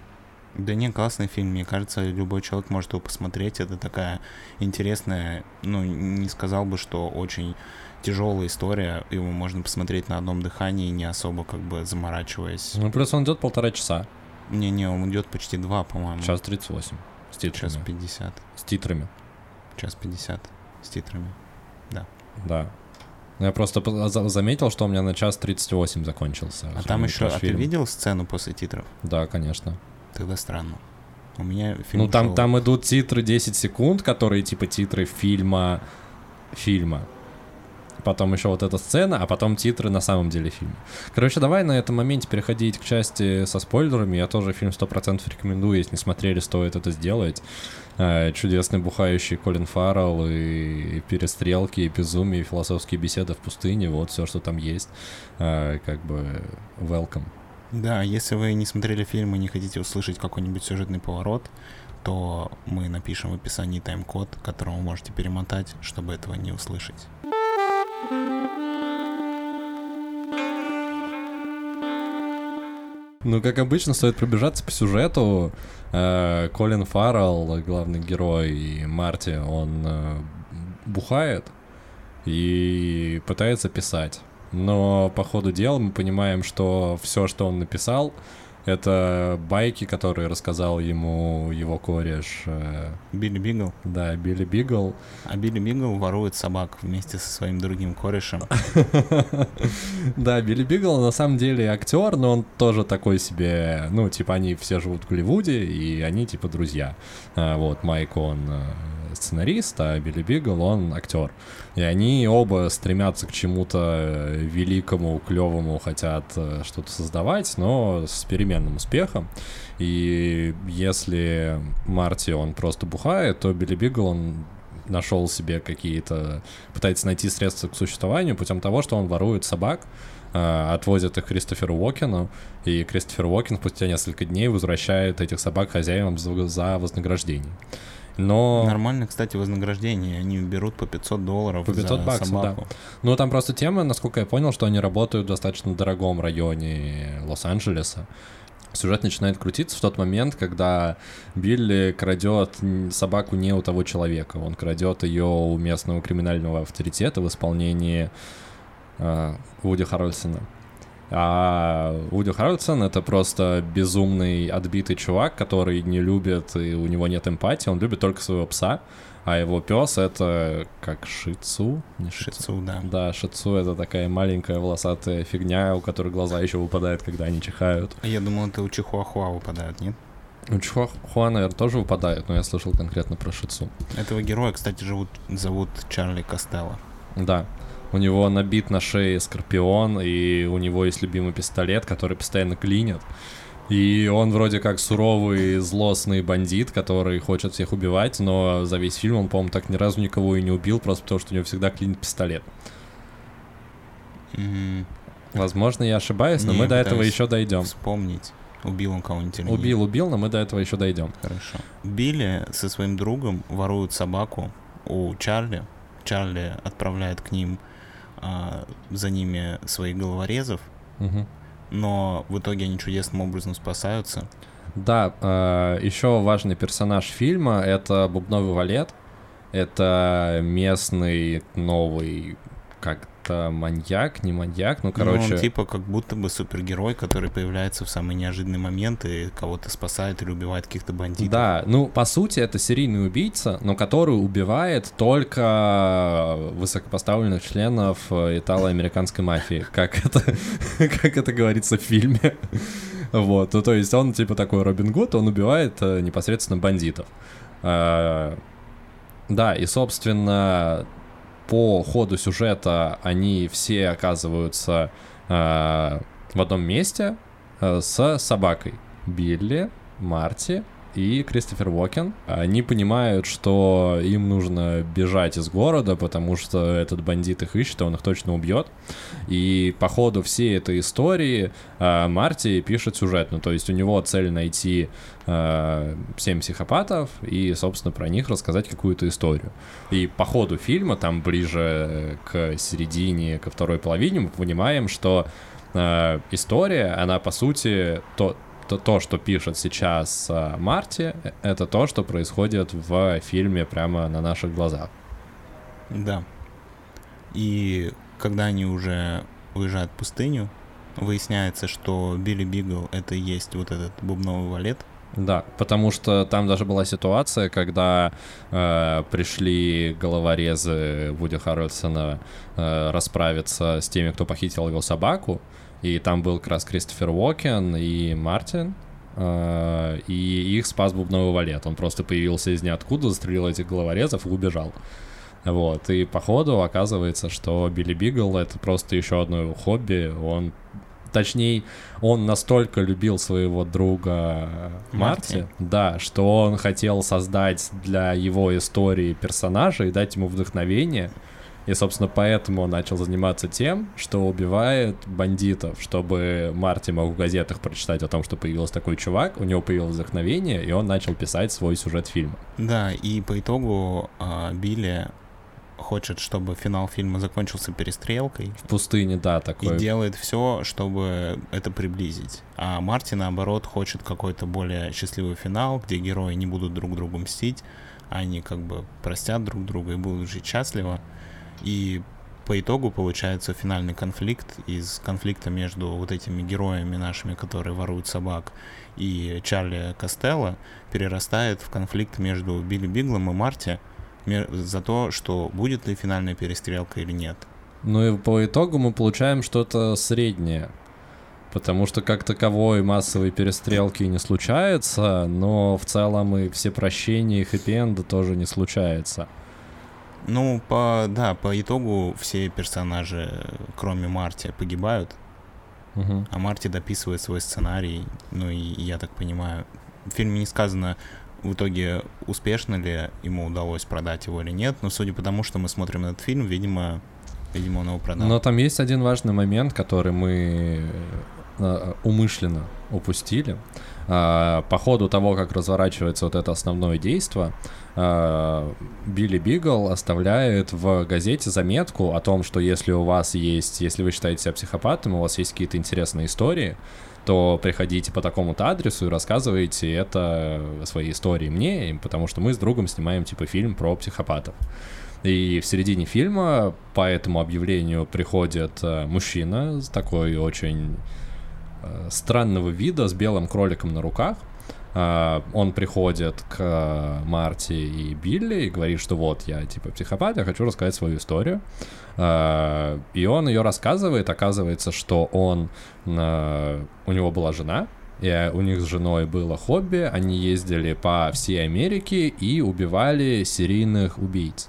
Да не, классный фильм. Мне кажется, любой человек может его посмотреть. Это такая интересная, ну, не сказал бы, что очень тяжелая история. Его можно посмотреть на одном дыхании, не особо как бы заморачиваясь. Ну, плюс он идет полтора часа. Не-не, он идет почти два, по-моему. Час 38. С титрами. Час 50. С титрами. Час 50. С титрами. Да. Да. Ну, я просто заметил, что у меня на час 38 закончился. А там еще... А ты видел сцену после титров? Да, конечно. Тогда странно. У меня фильм Ну, там, шел... там идут титры 10 секунд, которые типа титры фильма... Фильма. Потом еще вот эта сцена, а потом титры на самом деле фильма. Короче, давай на этом моменте переходить к части со спойлерами. Я тоже фильм 100% рекомендую, если не смотрели, стоит это сделать. Э, чудесный бухающий Колин Фаррелл и перестрелки, и безумие, и философские беседы в пустыне, вот все, что там есть. Э, как бы welcome. Да, если вы не смотрели фильм и не хотите услышать какой-нибудь сюжетный поворот, то мы напишем в описании тайм-код, который вы можете перемотать, чтобы этого не услышать. Ну, как обычно, стоит пробежаться по сюжету. Э, Колин Фаррелл, главный герой, и Марти, он э, бухает и пытается писать. Но по ходу дела мы понимаем, что все, что он написал, это байки, которые рассказал ему его кореш. Э, Билли Бикл? Да, Билли Бикл. А Билли Бикл ворует собак вместе со своим другим корешем. Да, Билли Бикл на самом деле актер, но он тоже такой себе, ну, типа они все живут в Голливуде, и они типа друзья. А, вот, Майк, он э, сценарист, а Билли Бикл, он актер. И они оба стремятся к чему-то великому, клевому, хотят э, что-то создавать, но с переменным успехом. И если Марти, он просто бухает, то Билли Бигл, он нашел себе какие-то, пытается найти средства к существованию путем того, что он ворует собак, э, отвозит их Кристоферу Уокену, и Кристофер Уокен спустя несколько дней возвращает этих собак хозяевам за вознаграждение. Но... Нормально, кстати, вознаграждение. Они берут по 500 долларов По 500 за баксов, собаку. да. Ну, там просто тема, насколько я понял, что они работают в достаточно дорогом районе Лос-Анджелеса. Сюжет начинает крутиться в тот момент, когда Билли крадет собаку не у того человека. Он крадет ее у местного криминального авторитета в исполнении э, Вуди Харрельсона. А Уди Харрельсон — это просто безумный, отбитый чувак, который не любит, и у него нет эмпатии, он любит только своего пса, а его пес — это как шицу? Не шицу, да. Да, шицу — это такая маленькая волосатая фигня, у которой глаза еще выпадают, когда они чихают. Я думал, это у чихуахуа выпадают, нет? У Чихуахуа, наверное, тоже выпадают, но я слышал конкретно про шицу. Этого героя, кстати, живут, зовут Чарли Костелло. Да, у него набит на шее скорпион, и у него есть любимый пистолет, который постоянно клинит. И он вроде как суровый, злостный бандит, который хочет всех убивать, но за весь фильм он, по-моему, так ни разу никого и не убил, просто потому что у него всегда клинит пистолет. Mm. Возможно, я ошибаюсь, но Не, мы до этого еще дойдем. Вспомнить, убил он кого-нибудь или нет. Убил, убил, но мы до этого еще дойдем. Хорошо. Билли со своим другом воруют собаку у Чарли. Чарли отправляет к ним а, за ними своих головорезов, Мгм. но в итоге они чудесным образом спасаются. Да, э, еще важный персонаж фильма — это бубновый валет. Это местный новый как-то маньяк, не маньяк, ну, Ну, короче... он типа как будто бы супергерой, который появляется в самые неожиданные моменты, кого-то спасает или убивает каких-то бандитов. Да, ну, по сути, это серийный убийца, но который убивает только высокопоставленных членов э, итало-американской мафии, как это, как это говорится в фильме. Вот, ну, то есть он типа такой Робин Гуд, он убивает э, непосредственно бандитов. Э, Да, и, собственно, по ходу сюжета они все оказываются э, в одном месте э, с собакой. Билли, Марти и Кристофер Уокен. Они понимают, что им нужно бежать из города, потому что этот бандит их ищет, и он их точно убьет. И по ходу всей этой истории э, Марти пишет сюжет. Ну, то есть у него цель найти э, семь психопатов и, собственно, про них рассказать какую-то историю. И по ходу фильма, там ближе к середине, ко второй половине, мы понимаем, что э, история, она, по сути, то, то, то, что пишет сейчас э, Марти, э, это то, что происходит в фильме прямо на наших глазах. Да. И когда они уже уезжают в пустыню, выясняется, что Билли Бигл это и есть вот этот бубновый валет. Да, потому что там даже была ситуация, когда э, пришли головорезы Вуди Харрельсона э, расправиться с теми, кто похитил его собаку, и там был как раз Кристофер Уокен и Мартин, э, и их спас бубновый валет. Он просто появился из ниоткуда, застрелил этих головорезов и убежал. Вот, и по ходу оказывается, что Билли Бигл — это просто еще одно его хобби. Он Точнее, он настолько любил своего друга Марти, Марти, да, что он хотел создать для его истории персонажа и дать ему вдохновение. И, собственно, поэтому он начал заниматься тем, что убивает бандитов, чтобы Марти мог в газетах прочитать о том, что появился такой чувак, у него появилось вдохновение, и он начал писать свой сюжет фильма. Да, и по итогу э, Билли хочет, чтобы финал фильма закончился перестрелкой. В пустыне, да, такой. И делает все, чтобы это приблизить. А Марти, наоборот, хочет какой-то более счастливый финал, где герои не будут друг другу мстить, а они как бы простят друг друга и будут жить счастливо. И по итогу получается финальный конфликт из конфликта между вот этими героями нашими, которые воруют собак, и Чарли Костелло перерастает в конфликт между Билли Биглом и Марти, за то, что будет ли финальная перестрелка или нет. Ну и по итогу мы получаем что-то среднее. Потому что как таковой массовой перестрелки не случается, но в целом и все прощения и хэппи тоже не случается. Ну, по, да, по итогу все персонажи, кроме Марти, погибают. Угу. А Марти дописывает свой сценарий. Ну и я так понимаю, в фильме не сказано, в итоге успешно ли ему удалось продать его или нет, но судя по тому, что мы смотрим этот фильм, видимо, видимо он его продал. Но там есть один важный момент, который мы э, умышленно упустили. А, по ходу того, как разворачивается вот это основное действие, а, Билли Бигл оставляет в газете заметку о том, что если у вас есть, если вы считаете себя психопатом, у вас есть какие-то интересные истории, то приходите по такому-то адресу и рассказывайте это свои истории мне, потому что мы с другом снимаем типа фильм про психопатов. И в середине фильма по этому объявлению приходит э, мужчина с такой очень странного вида, с белым кроликом на руках, Uh, он приходит к Марти и Билли и говорит, что вот я типа психопат, я хочу рассказать свою историю. Uh, и он ее рассказывает, оказывается, что он у него была жена, и у них с женой было хобби, они ездили по всей Америке и убивали серийных убийц.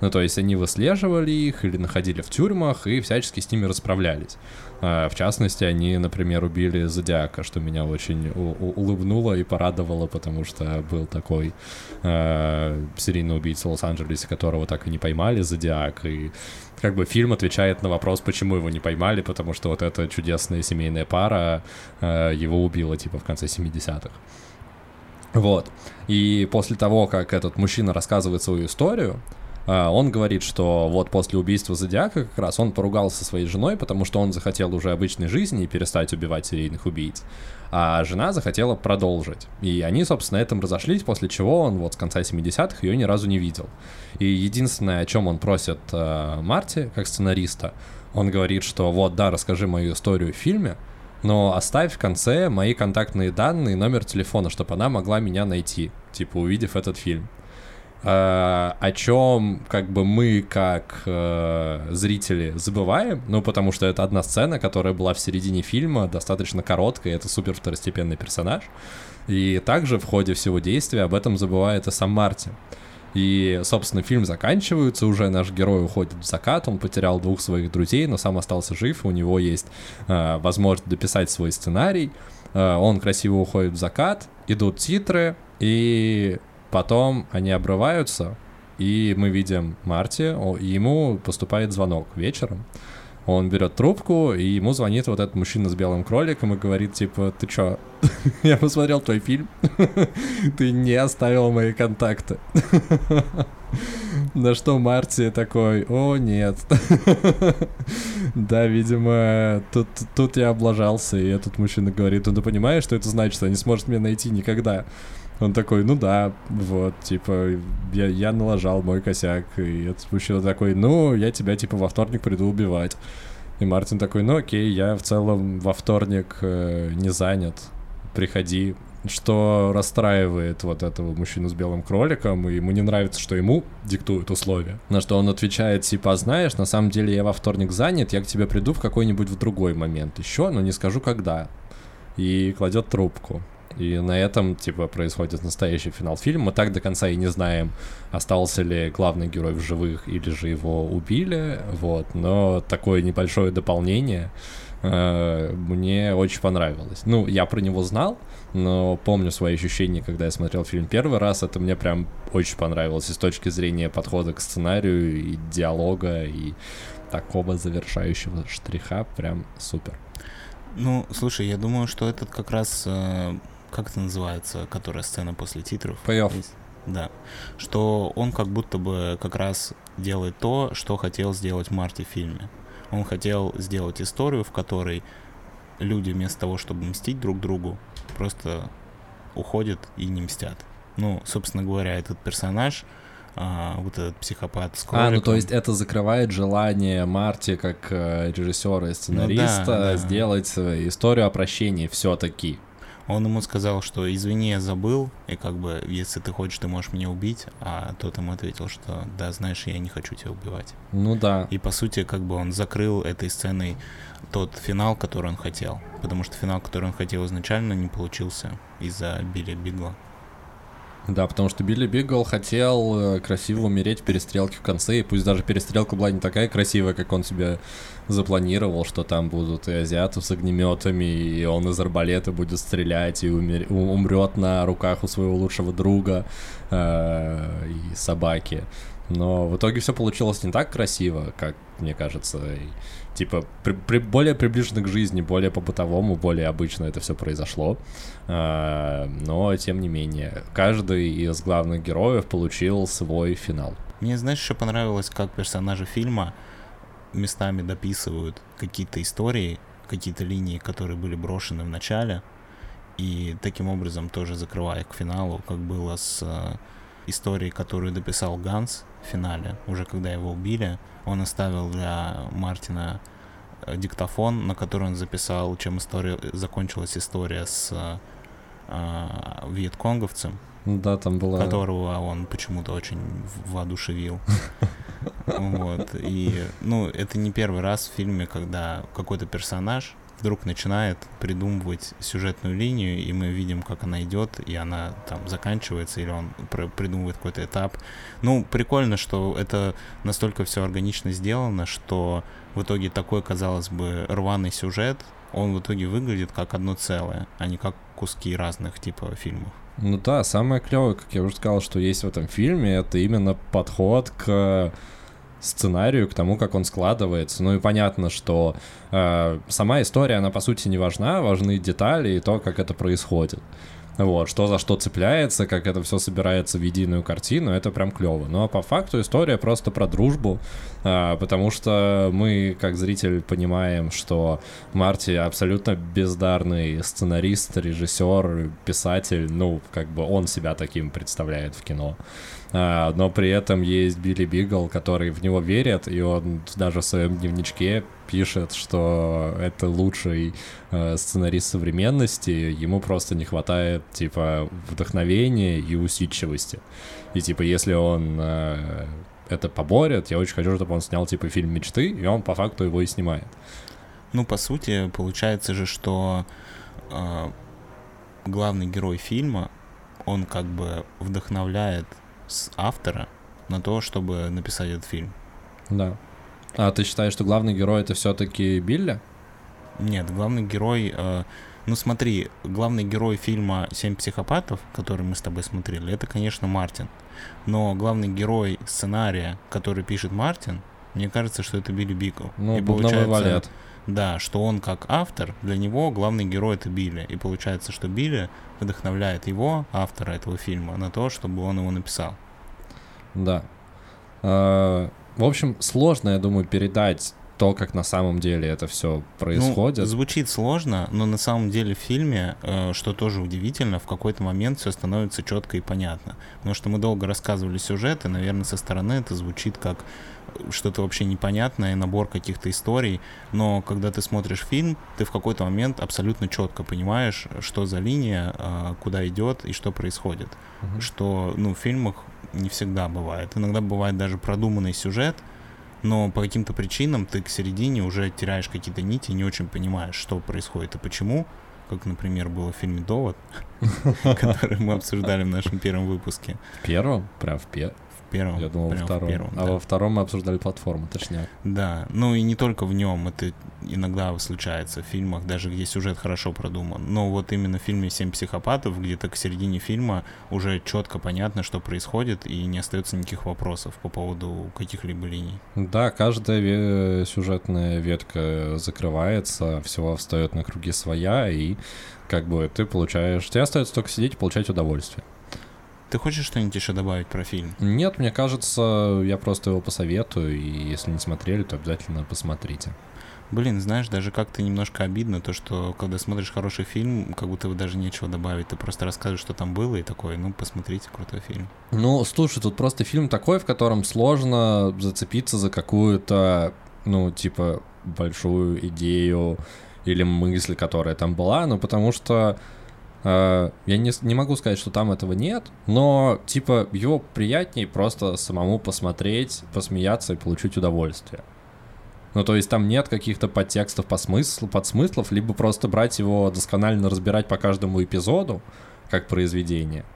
Ну, то есть они выслеживали их или находили в тюрьмах и всячески с ними расправлялись. А, в частности, они, например, убили Зодиака, что меня очень улыбнуло и порадовало, потому что был такой э, серийный убийца в Лос-Анджелесе, которого так и не поймали, Зодиак, и как бы фильм отвечает на вопрос, почему его не поймали, потому что вот эта чудесная семейная пара э, его убила, типа, в конце 70-х. Вот. И после того, как этот мужчина рассказывает свою историю, он говорит, что вот после убийства Зодиака как раз он поругался со своей женой, потому что он захотел уже обычной жизни и перестать убивать серийных убийц. А жена захотела продолжить. И они, собственно, этом разошлись, после чего он вот с конца 70-х ее ни разу не видел. И единственное, о чем он просит э, Марти, как сценариста, он говорит, что вот, да, расскажи мою историю в фильме, но оставь в конце мои контактные данные номер телефона, чтобы она могла меня найти, типа, увидев этот фильм. Э, о чем как бы мы как э, зрители забываем, ну потому что это одна сцена, которая была в середине фильма, достаточно короткая, это супер второстепенный персонаж. И также в ходе всего действия об этом забывает и сам Марти. И, собственно, фильм заканчивается, уже наш герой уходит в закат, он потерял двух своих друзей, но сам остался жив, у него есть э, возможность дописать свой сценарий, э, он красиво уходит в закат, идут титры, и Потом они обрываются, и мы видим Марти, ему поступает звонок вечером. Он берет трубку, и ему звонит вот этот мужчина с белым кроликом и говорит, типа, ты чё, я посмотрел твой фильм, ты не оставил мои контакты. На что Марти такой, о, нет. да, видимо, тут, тут я облажался, и этот мужчина говорит, ну ты понимаешь, что это значит, они сможет меня найти никогда. Он такой, ну да, вот, типа, я, я налажал мой косяк. И этот мужчина такой, ну, я тебя, типа, во вторник приду убивать. И Мартин такой, ну окей, я в целом во вторник э, не занят, приходи. Что расстраивает вот этого мужчину с белым кроликом, и ему не нравится, что ему диктуют условия. На что он отвечает, типа, знаешь, на самом деле я во вторник занят, я к тебе приду в какой-нибудь в другой момент еще, но не скажу когда. И кладет трубку. И на этом, типа, происходит настоящий финал фильма. Мы так до конца и не знаем, остался ли главный герой в живых или же его убили, вот. Но такое небольшое дополнение э, мне очень понравилось. Ну, я про него знал, но помню свои ощущения, когда я смотрел фильм первый раз, это мне прям очень понравилось и с точки зрения подхода к сценарию, и диалога, и такого завершающего штриха, прям супер. Ну, слушай, я думаю, что этот как раз, э, как это называется, которая сцена после титров? Payoff. Да. Что он как будто бы как раз делает то, что хотел сделать Марти в фильме. Он хотел сделать историю, в которой люди вместо того, чтобы мстить друг другу, просто уходят и не мстят. Ну, собственно говоря, этот персонаж, а, вот этот психопат с кроликом. А, ну то есть это закрывает желание Марти как э, режиссера и сценариста ну, да, да. сделать э, историю о прощении все-таки. Он ему сказал, что извини, я забыл, и как бы, если ты хочешь, ты можешь меня убить, а тот ему ответил, что да, знаешь, я не хочу тебя убивать. Ну да. И по сути, как бы он закрыл этой сценой тот финал, который он хотел. Потому что финал, который он хотел изначально, не получился из-за Билли Бигла. Да, потому что Билли Бигл хотел э, красиво умереть в перестрелке в конце, и пусть даже перестрелка была не такая красивая, как он себе запланировал, что там будут и азиаты с огнеметами, и он из арбалета будет стрелять, и умер... умрет на руках у своего лучшего друга э, и собаки. Но в итоге все получилось не так красиво, как мне кажется. И типа при, при, более приближенно к жизни, более по-бытовому, более обычно это все произошло. А, но, тем не менее, каждый из главных героев получил свой финал. Мне, знаешь, еще понравилось, как персонажи фильма местами дописывают какие-то истории, какие-то линии, которые были брошены в начале, и таким образом тоже закрывая к финалу, как было с э, историей, которую дописал Ганс финале, уже когда его убили, он оставил для Мартина э, диктофон, на который он записал, чем история закончилась история с э, вьетконговцем. Да, там была... Которого он почему-то очень воодушевил. Вот. И, ну, это не первый раз в фильме, когда какой-то персонаж вдруг начинает придумывать сюжетную линию, и мы видим, как она идет, и она там заканчивается, или он придумывает какой-то этап. Ну, прикольно, что это настолько все органично сделано, что в итоге такой, казалось бы, рваный сюжет, он в итоге выглядит как одно целое, а не как куски разных типа фильмов. Ну да, самое клевое, как я уже сказал, что есть в этом фильме, это именно подход к сценарию, к тому, как он складывается. Ну и понятно, что э, сама история, она по сути не важна, важны детали и то, как это происходит. Вот, что за что цепляется, как это все собирается в единую картину, это прям клево. Ну а по факту история просто про дружбу, а, потому что мы, как зритель, понимаем, что Марти абсолютно бездарный сценарист, режиссер, писатель, ну, как бы он себя таким представляет в кино. А, но при этом есть Билли Бигл, который в него верит, и он даже в своем дневничке пишет, что это лучший э, сценарист современности, ему просто не хватает, типа, вдохновения и усидчивости. И, типа, если он э, это поборет, я очень хочу, чтобы он снял, типа, фильм мечты, и он по факту его и снимает. Ну, по сути, получается же, что э, главный герой фильма, он как бы вдохновляет с автора на то, чтобы написать этот фильм. Да. А ты считаешь, что главный герой это все-таки Билли? Нет, главный герой. Э, ну смотри, главный герой фильма «Семь психопатов», который мы с тобой смотрели, это, конечно, Мартин. Но главный герой сценария, который пишет Мартин, мне кажется, что это Билли Бикл. Ну, И получается, валет. Да, что он как автор, для него главный герой это Билли. И получается, что Билли вдохновляет его, автора этого фильма, на то, чтобы он его написал. Да. А, в общем, сложно, я думаю, передать то, как на самом деле это все происходит. Ну, звучит сложно, но на самом деле в фильме, э, что тоже удивительно, в какой-то момент все становится четко и понятно. Потому что мы долго рассказывали сюжет, и, наверное, со стороны это звучит как что-то вообще непонятное, набор каких-то историй, но когда ты смотришь фильм, ты в какой-то момент абсолютно четко понимаешь, что за линия, э, куда идет и что происходит. Угу. Что, ну, в фильмах не всегда бывает. Иногда бывает даже продуманный сюжет, но по каким-то причинам ты к середине уже теряешь какие-то нити, не очень понимаешь, что происходит и почему, как, например, было в фильме «Довод», который мы обсуждали в нашем первом выпуске. В первом? Прям в первом? Первом. Я думал, во втором. Первом, а да. во втором мы обсуждали платформу, точнее. Да, ну и не только в нем, это иногда случается в фильмах, даже где сюжет хорошо продуман. Но вот именно в фильме «Семь психопатов» где-то к середине фильма уже четко понятно, что происходит, и не остается никаких вопросов по поводу каких-либо линий. Да, каждая сюжетная ветка закрывается, все встает на круги своя, и как бы ты получаешь... Тебе остается только сидеть и получать удовольствие. Ты хочешь что-нибудь еще добавить про фильм? Нет, мне кажется, я просто его посоветую, и если не смотрели, то обязательно посмотрите. Блин, знаешь, даже как-то немножко обидно то, что когда смотришь хороший фильм, как будто бы даже нечего добавить. Ты просто расскажешь, что там было, и такой, ну, посмотрите, крутой фильм. Ну, слушай, тут просто фильм такой, в котором сложно зацепиться за какую-то, ну, типа, большую идею или мысль, которая там была, ну, потому что я не, не могу сказать, что там этого нет, но, типа, его приятнее просто самому посмотреть, посмеяться и получить удовольствие. Ну, то есть там нет каких-то подтекстов по смыслу, подсмыслов, либо просто брать его досконально разбирать по каждому эпизоду, как произведение —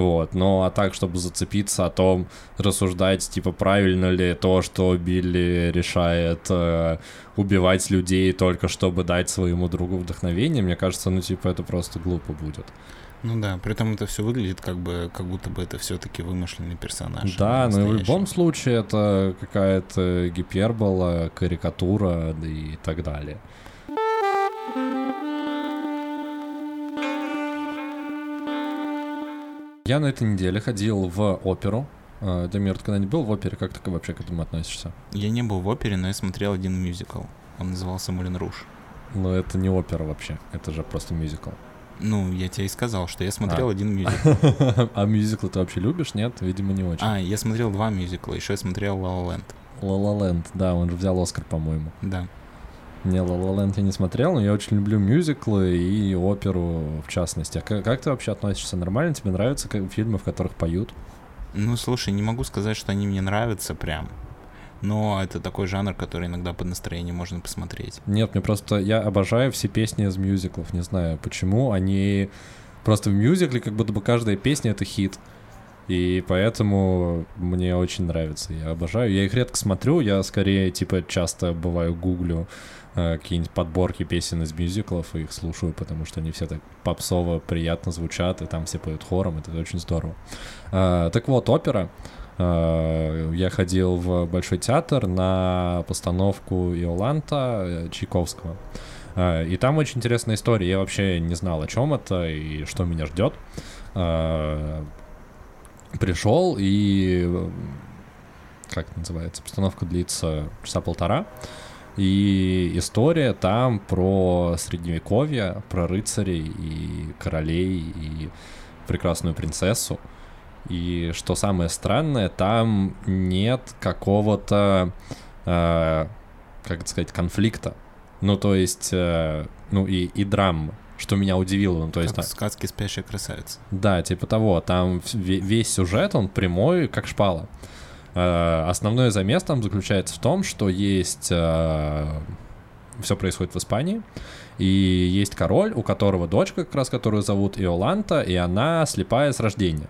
вот, но а так, чтобы зацепиться о том, рассуждать, типа, правильно ли то, что Билли решает э, убивать людей только чтобы дать своему другу вдохновение, мне кажется, ну, типа, это просто глупо будет. Ну да, при этом это все выглядит как бы, как будто бы это все-таки вымышленный персонаж. Да, но в любом случае это какая-то гипербола, карикатура и так далее. Я на этой неделе ходил в оперу. А, Дамир, ты когда-нибудь был в опере? Как ты вообще к этому относишься? Я не был в опере, но я смотрел один мюзикл. Он назывался «Мулен Руж». Но это не опера вообще, это же просто мюзикл. Ну, я тебе и сказал, что я смотрел а. один мюзикл. А мюзикл ты вообще любишь? Нет, видимо, не очень. А, я смотрел два мюзикла, еще я смотрел «Ла Ла Ленд». «Ла Ла Ленд», да, он же взял Оскар, по-моему. Да. Не, La La Land я не смотрел, но я очень люблю мюзиклы и оперу в частности. А как, как ты вообще относишься? Нормально? Тебе нравятся как, фильмы, в которых поют? Ну, слушай, не могу сказать, что они мне нравятся прям. Но это такой жанр, который иногда под настроение можно посмотреть. Нет, мне просто... Я обожаю все песни из мюзиклов. Не знаю, почему. Они... Просто в мюзикле как будто бы каждая песня — это хит. И поэтому мне очень нравится. Я обожаю. Я их редко смотрю. Я скорее, типа, часто бываю гуглю какие-нибудь подборки песен из мюзиклов и их слушаю, потому что они все так попсово приятно звучат, и там все поют хором, это очень здорово. А, так вот, опера. А, я ходил в Большой театр на постановку Иоланта э, Чайковского. И там очень интересная история. Я вообще не знал, о чем это и что меня ждет. Пришел и как это называется, постановка длится часа полтора. И история там про средневековье, про рыцарей и королей и прекрасную принцессу. И что самое странное, там нет какого-то, э, как это сказать, конфликта. Ну, то есть, э, ну и, и драм, что меня удивило. Ну, то есть, как в сказке «Спящая красавица». Да, типа того. Там весь сюжет, он прямой, как шпала. Э, основной замес там заключается в том, что есть... Э, Все происходит в Испании. И есть король, у которого дочка, как раз которую зовут Иоланта, и она слепая с рождения.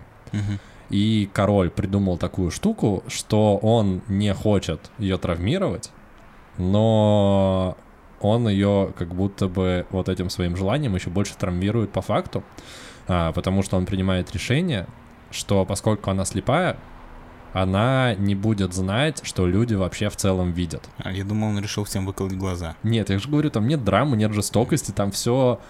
И король придумал такую штуку, что он не хочет ее травмировать, но он ее как будто бы вот этим своим желанием еще больше травмирует по факту, а, потому что он принимает решение, что поскольку она слепая, она не будет знать, что люди вообще в целом видят. А я думал, он решил всем выколоть глаза. Нет, я же говорю, там нет драмы, нет жестокости, там все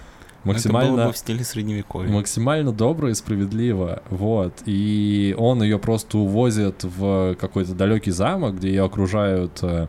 максимально... Это было бы в стиле средневековья. Максимально добро и справедливо, вот. И он ее просто увозит в какой-то далекий замок, где ее окружают э,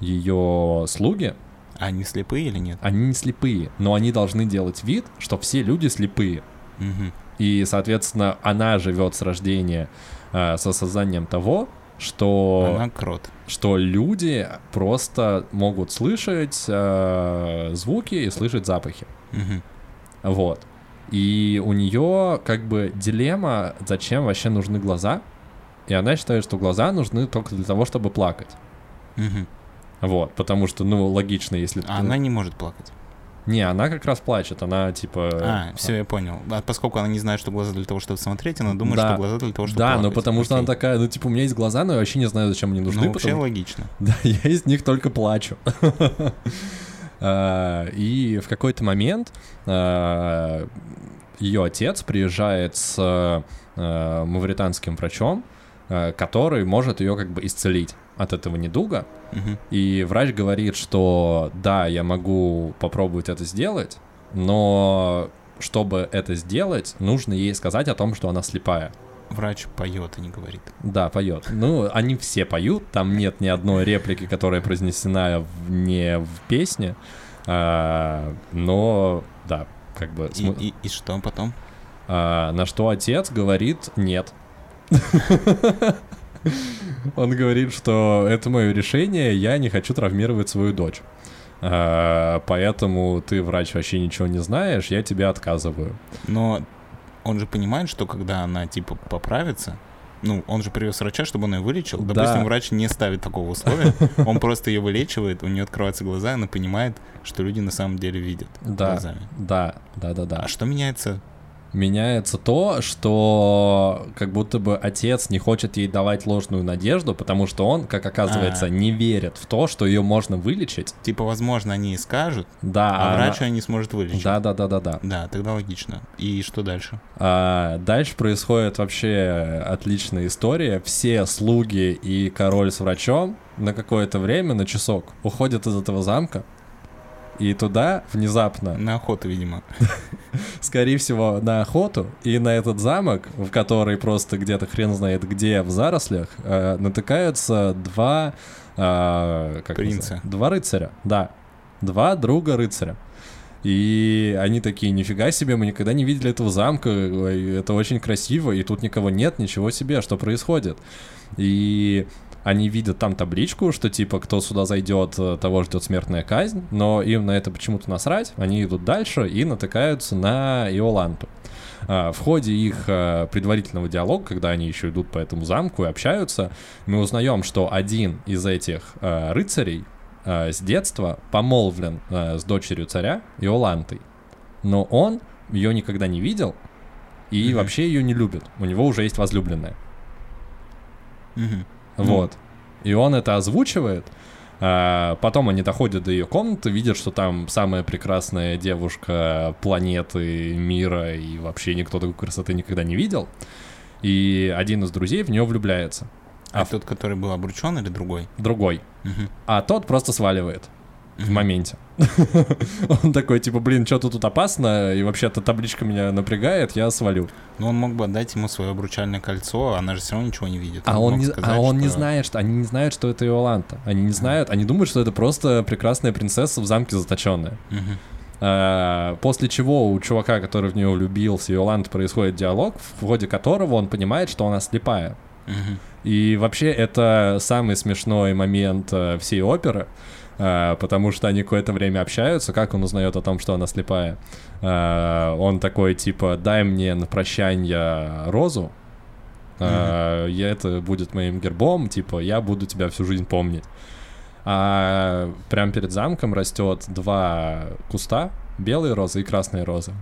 ее слуги. Они слепые или нет? Они не слепые, но они должны делать вид, что все люди слепые. Угу. И, соответственно, она живет с рождения э, с осознанием того, что, Она крот. что люди просто могут слышать э, звуки и слышать запахи. Угу. Вот. И у нее как бы дилемма, зачем вообще нужны глаза. И она считает, что глаза нужны только для того, чтобы плакать. Угу. Вот, потому что, ну, логично, если... А ты... она не может плакать. Не, она как раз плачет, она типа... А, все, я понял. А поскольку она не знает, что глаза для того, чтобы смотреть, она думает, Да. что глаза для того, чтобы Да, плакать. ну потому что Окей. она такая, ну типа у меня есть глаза, но я вообще не знаю, зачем они нужны. Ну, вообще потому- логично. Да, я из них только плачу. А, И в какой-то момент ее отец приезжает с э, мавританским врачом, э, который может ее как бы исцелить от этого недуга. Мгм. И врач говорит, что да, я могу попробовать это сделать, но чтобы это сделать, нужно ей сказать о том, что она слепая. Врач поет и не говорит. Да, поет. Ну, они все поют, там нет ни одной реплики, которая произнесена не в песне, А, но да, как бы. И, и- и что потом? А, на что отец говорит нет. Он говорит, что это мое решение, я не хочу травмировать свою дочь. А, Поэтому ты, врач, вообще ничего не знаешь, я тебе отказываю. Но он же понимает, что когда она типа поправится, ну, он же привез врача, чтобы он ее вылечил. Да. Допустим, врач не ставит такого условия, он просто ее вылечивает, у нее открываются глаза, она понимает, что люди на самом деле видят Да, глазами. да, да, да, да. А что меняется? Меняется то, что как будто бы отец не хочет ей давать ложную надежду, потому что он, как оказывается, А. не верит в то, что ее можно вылечить. Типа, возможно, они и скажут, Да, а она- врач ее не сможет вылечить. Да, да, да, да, да. Да, тогда логично. И что дальше? А, дальше происходит вообще отличная история. Все слуги и король с врачом на какое-то время, на часок, уходят из этого замка. И туда внезапно, На охоту, видимо. скорее всего, на охоту и на этот замок, в который просто где-то хрен знает где в зарослях, э, натыкаются два... э, как Принца. называется? Два рыцаря, да. Два друга рыцаря. И они такие, нифига себе, мы никогда не видели этого замка, это очень красиво, и тут никого нет, ничего себе, что происходит. И они видят там табличку, что типа, кто сюда зайдет, э, того ждет смертная казнь, но им на это почему-то насрать, они идут дальше и натыкаются на Иоланту. А, В ходе их э, предварительного диалога, когда они еще идут по этому замку и общаются, мы узнаем, что один из этих э, рыцарей с детства помолвлен с дочерью царя Иолантой. Но он ее никогда не видел и Мгм. вообще ее не любит. У него уже есть возлюбленная. Мгм. Вот. И он это озвучивает. А, Потом они доходят до ее комнаты, видят, что там самая прекрасная девушка планеты, мира, и вообще никто такой красоты никогда не видел. И один из друзей в нее влюбляется. А А тот, который был обручен или другой? Другой. Мгм. А тот просто сваливает в моменте. Он такой, типа, блин, что-то тут опасно, и вообще-то табличка меня напрягает, я свалю. Ну, он мог бы отдать ему свое обручальное кольцо, она же все равно ничего не видит. А он, мог не, сказать, а он не что- знает, что они не знают, что это Иоланта. Они не знают, они думают, что это просто прекрасная принцесса в замке заточенная. А, После чего у чувака, который в нее влюбился, Иолант, происходит диалог, в ходе которого он понимает, что она слепая. И вообще это самый смешной момент э, всей оперы, потому что они какое-то время общаются, как он узнает о том, что она слепая. Э, Он такой, типа, дай мне на прощание розу, э, я- это будет моим гербом, типа, я буду тебя всю жизнь помнить. А прямо перед замком растет два куста, белые розы и красные розы.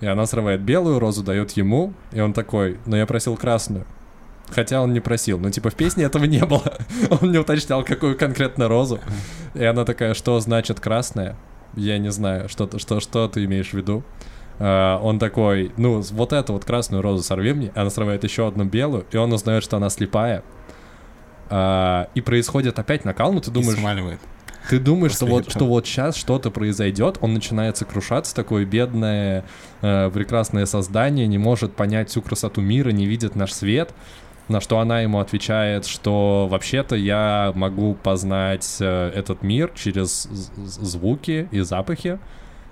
И она срывает белую розу, дает ему, и он такой, но я просил красную. Хотя он не просил, ну типа в песне этого не было. Он не уточнял, какую конкретно розу. И она такая, что значит красная? Я не знаю, что, что, что ты имеешь в виду? А, он такой, ну, вот эту вот красную розу сорви мне. Она срывает еще одну белую, и он узнает, что она слепая. А, и происходит опять накал, ну ты И думаешь, смаливает. ты думаешь, что вот, что вот сейчас что-то произойдет, он начинает сокрушаться, такое бедное, э, прекрасное создание, не может понять всю красоту мира, не видит наш свет. На что она ему отвечает, что вообще-то я могу познать э, этот мир через звуки и запахи.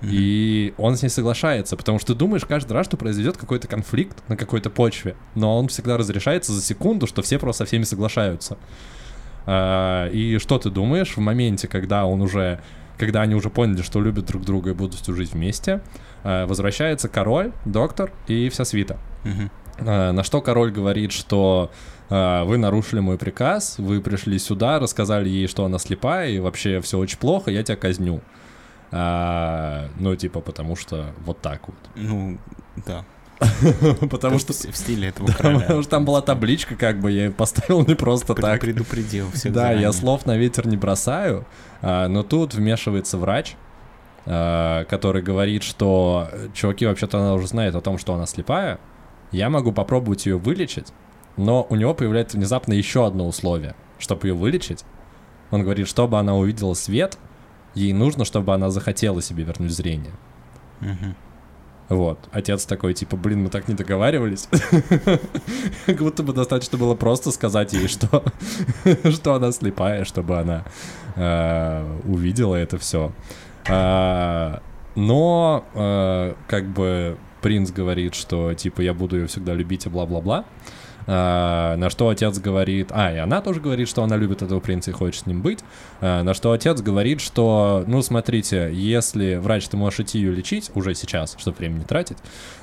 И он с ней соглашается, потому что ты думаешь каждый раз, что произойдет какой-то конфликт на какой-то почве, но он всегда разрешается за секунду, что все просто со всеми соглашаются. А, И что ты думаешь в моменте, когда он уже, когда они уже поняли, что любят друг друга и будут всю жизнь вместе, а, возвращается король, доктор и вся свита. Мгм. А, На что король говорит, что а, вы нарушили мой приказ, вы пришли сюда, рассказали ей, что она слепая, и вообще все очень плохо, я тебя казню. А, ну, типа, потому что вот так вот. Ну, да. Потому что... В стиле этого короля. Потому что там была табличка, как бы, я поставил не просто так. Предупредил всех Да, я слов на ветер не бросаю, а, но тут вмешивается врач, а, который говорит, что чуваки, вообще-то она уже знает о том, что она слепая, я могу попробовать ее вылечить, но у него появляется внезапно еще одно условие, чтобы ее вылечить. Он говорит, чтобы она увидела свет, ей нужно, чтобы она захотела себе вернуть зрение. Вот. Отец такой, типа, блин, мы так не договаривались. Как будто бы достаточно было просто сказать ей, что, что она слепая, чтобы она э, увидела это все. Э, но, э, как бы, принц говорит, что, типа, я буду ее всегда любить и бла-бла-бла. А, на что отец говорит... А, и она тоже говорит, что она любит этого принца и хочет с ним быть. А, на что отец говорит, что, ну, смотрите, если врач, ты можешь идти ее лечить уже сейчас, чтобы время не тратить,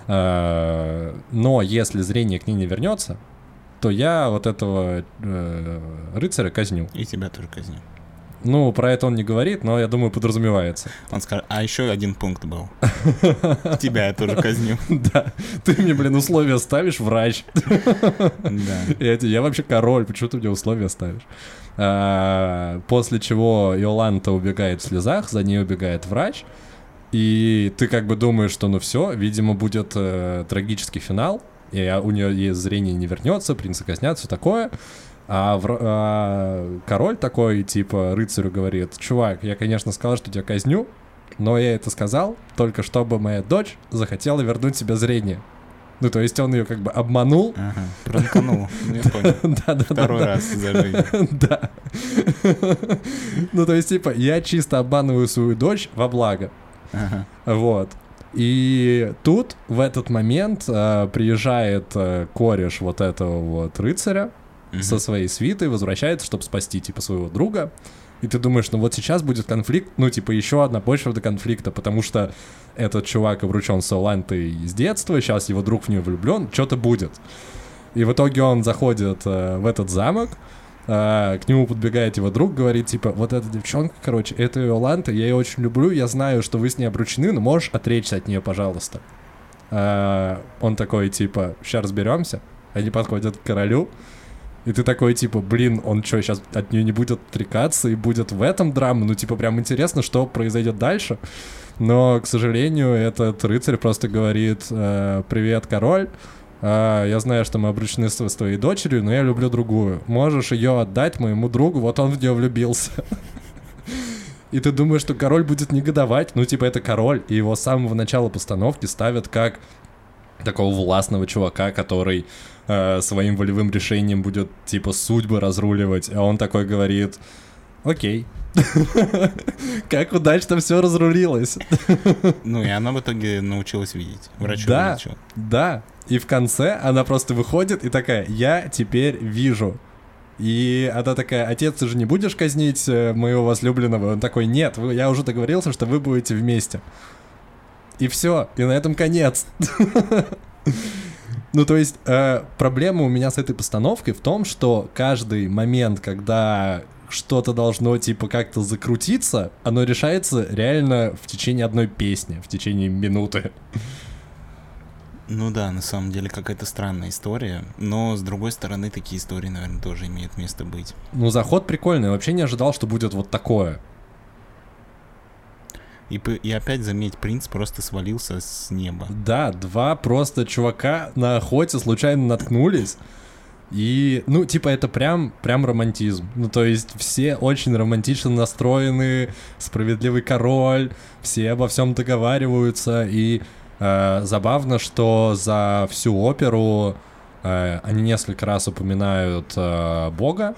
а, но если зрение к ней не вернется, то я вот этого э, рыцаря казню. И тебя тоже казню. Ну, про это он не говорит, но я думаю, подразумевается. Он скажет, а еще один пункт был. Тебя я тоже казню. Да. Ты мне, блин, условия ставишь, врач. Да. Я вообще король, почему ты мне условия ставишь? А, после чего Йоланта убегает в слезах, за ней убегает врач. И ты как бы думаешь, что ну все, видимо, будет э, трагический финал, и у нее зрение не вернется, принца казнят, все такое. А, в, а король такой, типа, рыцарю говорит, чувак, я, конечно, сказал, что тебя казню, но я это сказал только чтобы моя дочь захотела вернуть себе зрение. Ну, то есть он ее как бы обманул. Ага, пранканул, ну я понял. Да, да, Второй да, раз за жизнь. Да. Ну, то есть, типа, я чисто обманываю свою дочь во благо. Ага. Вот. И тут, в этот момент, э, приезжает э, кореш вот этого вот рыцаря, со своей свитой возвращается, чтобы спасти, типа, своего друга. И ты думаешь, ну вот сейчас будет конфликт, ну, типа, еще одна почва до конфликта, потому что этот чувак обручен с Олантой с детства, сейчас его друг в нее влюблен, что-то будет. И в итоге он заходит э, в этот замок, э, к нему подбегает его друг, говорит, типа, вот эта девчонка, короче, это Иоланта, я ее очень люблю, я знаю, что вы с ней обручены, но можешь отречься от нее, пожалуйста. Э, он такой, типа, сейчас разберемся. Они подходят к королю, и ты такой, типа, блин, он что, сейчас от нее не будет отрекаться и будет в этом драма? Ну, типа, прям интересно, что произойдет дальше. Но, к сожалению, этот рыцарь просто говорит, э, привет, король, э, я знаю, что мы обручены с, с твоей дочерью, но я люблю другую. Можешь ее отдать моему другу, вот он в нее влюбился. И ты думаешь, что король будет негодовать. Ну, типа, это король, и его с самого начала постановки ставят как такого властного чувака, который э, своим волевым решением будет типа судьбы разруливать, а он такой говорит, окей, как удачно все разрулилось. Ну и она в итоге научилась видеть. Врач да, да. И в конце она просто выходит и такая, я теперь вижу. И она такая, отец, ты же не будешь казнить э, моего возлюбленного? Он такой, нет, я уже договорился, что вы будете вместе. И все, и на этом конец. Ну, то есть, э, проблема у меня с этой постановкой в том, что каждый момент, когда что-то должно, типа, как-то закрутиться, оно решается реально в течение одной песни, в течение минуты. Ну да, на самом деле какая-то странная история, но с другой стороны такие истории, наверное, тоже имеют место быть. Ну заход прикольный, вообще не ожидал, что будет вот такое. И, и опять, заметь, принц просто свалился с неба. Да, два просто чувака на охоте случайно наткнулись. И, ну, типа, это прям, прям романтизм. Ну, то есть все очень романтично настроены, справедливый король, все обо всем договариваются. И э, забавно, что за всю оперу э, они несколько раз упоминают э, Бога,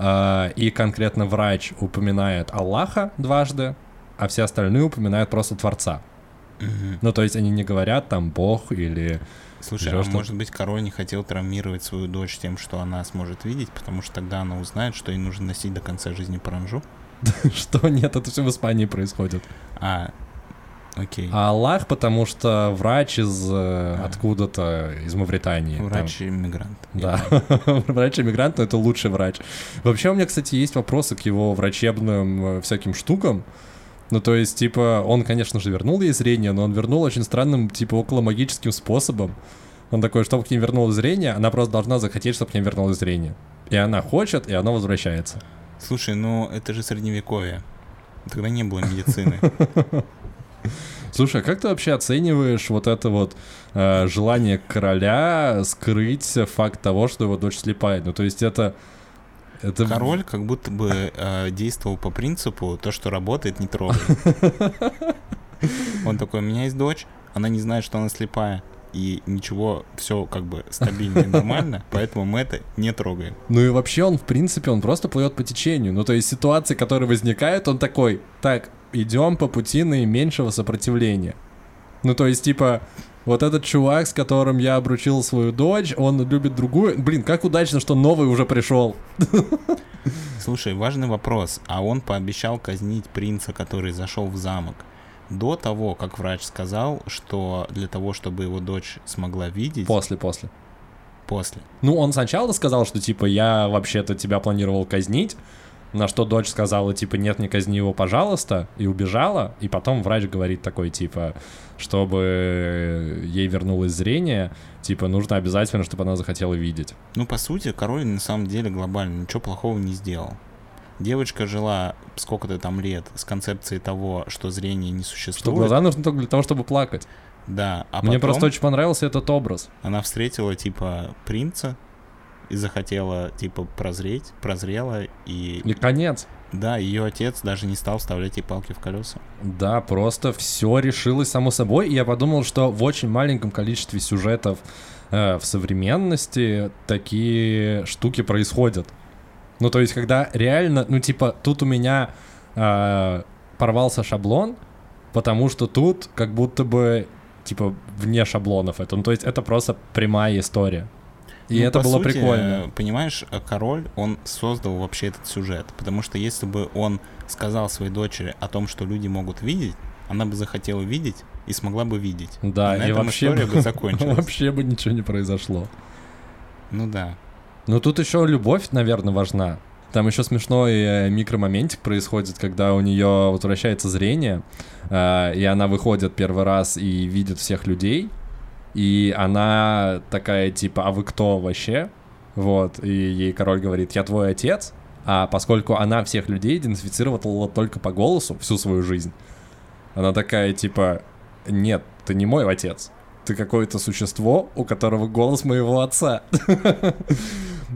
э, и конкретно врач упоминает Аллаха дважды, а все остальные упоминают просто Творца. Угу. Ну, то есть они не говорят там Бог или... Слушай, а может быть король не хотел травмировать свою дочь тем, что она сможет видеть, потому что тогда она узнает, что ей нужно носить до конца жизни паранжу? Что? Нет, это все в Испании происходит. А, окей. А Аллах, потому что врач из э, а. откуда-то, из Мавритании. Врач-иммигрант. Да, врач-иммигрант, но это лучший врач. Вообще у меня, кстати, есть вопросы к его врачебным э, всяким штукам. Ну, то есть, типа, он, конечно же, вернул ей зрение, но он вернул очень странным, типа, около магическим способом. Он такой, чтобы к ним вернулось зрение, она просто должна захотеть, чтобы к ним вернулось зрение. И она хочет, и оно возвращается. Слушай, ну это же средневековье. Тогда не было медицины. Слушай, а как ты вообще оцениваешь вот это вот э, желание короля скрыть факт того, что его дочь слепая? Ну, то есть это... это... Король как будто бы э, действовал по принципу то, что работает, не трогай. Он такой, у меня есть дочь, она не знает, что она слепая и ничего, все как бы стабильно и нормально, поэтому мы это не трогаем. Ну и вообще он, в принципе, он просто плывет по течению. Ну то есть ситуации, которые возникают, он такой, так, идем по пути наименьшего сопротивления. Ну то есть типа, вот этот чувак, с которым я обручил свою дочь, он любит другую. Блин, как удачно, что новый уже пришел. Слушай, важный вопрос. А он пообещал казнить принца, который зашел в замок до того, как врач сказал, что для того, чтобы его дочь смогла видеть... После, после. После. Ну, он сначала сказал, что, типа, я вообще-то тебя планировал казнить, на что дочь сказала, типа, нет, не казни его, пожалуйста, и убежала. И потом врач говорит такой, типа, чтобы ей вернулось зрение, типа, нужно обязательно, чтобы она захотела видеть. Ну, по сути, король на самом деле глобально ничего плохого не сделал. Девочка жила сколько-то там лет с концепцией того, что зрение не существует. Что глаза нужны только для того, чтобы плакать. Да, а Мне просто очень понравился этот образ. Она встретила, типа, принца и захотела, типа, прозреть, прозрела и... И конец. Да, ее отец даже не стал вставлять ей палки в колеса. Да, просто все решилось само собой. И я подумал, что в очень маленьком количестве сюжетов э, в современности такие штуки происходят. Ну, то есть, когда реально, ну, типа, тут у меня э, порвался шаблон, потому что тут как будто бы, типа, вне шаблонов это. Ну, то есть, это просто прямая история. И ну, это было сути, прикольно. Понимаешь, король, он создал вообще этот сюжет. Потому что если бы он сказал своей дочери о том, что люди могут видеть, она бы захотела видеть и смогла бы видеть. Да, и, на и этом вообще бы, бы закончилась. Вообще бы ничего не произошло. Ну да. Ну тут еще любовь, наверное, важна. Там еще смешной э, микромоментик происходит, когда у нее возвращается зрение, э, и она выходит первый раз и видит всех людей, и она такая типа, а вы кто вообще? Вот, и ей король говорит, я твой отец, а поскольку она всех людей идентифицировала только по голосу всю свою жизнь, она такая типа, нет, ты не мой отец, ты какое-то существо, у которого голос моего отца.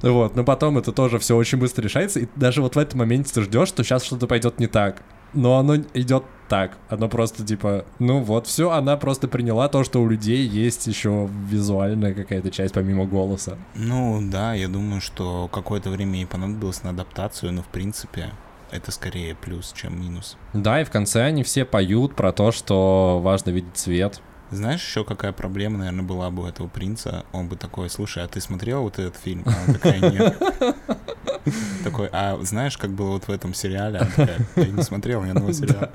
Вот, но потом это тоже все очень быстро решается, и даже вот в этом моменте ты ждешь, что сейчас что-то пойдет не так. Но оно идет так. Оно просто типа, ну вот, все, она просто приняла то, что у людей есть еще визуальная какая-то часть помимо голоса. Ну да, я думаю, что какое-то время ей понадобилось на адаптацию, но в принципе это скорее плюс, чем минус. Да, и в конце они все поют про то, что важно видеть цвет. Знаешь, еще какая проблема, наверное, была бы у этого принца? Он бы такой, слушай, а ты смотрел вот этот фильм? А она такая, нет. Такой, а знаешь, как было вот в этом сериале? Она такая, я не смотрел ни одного сериала.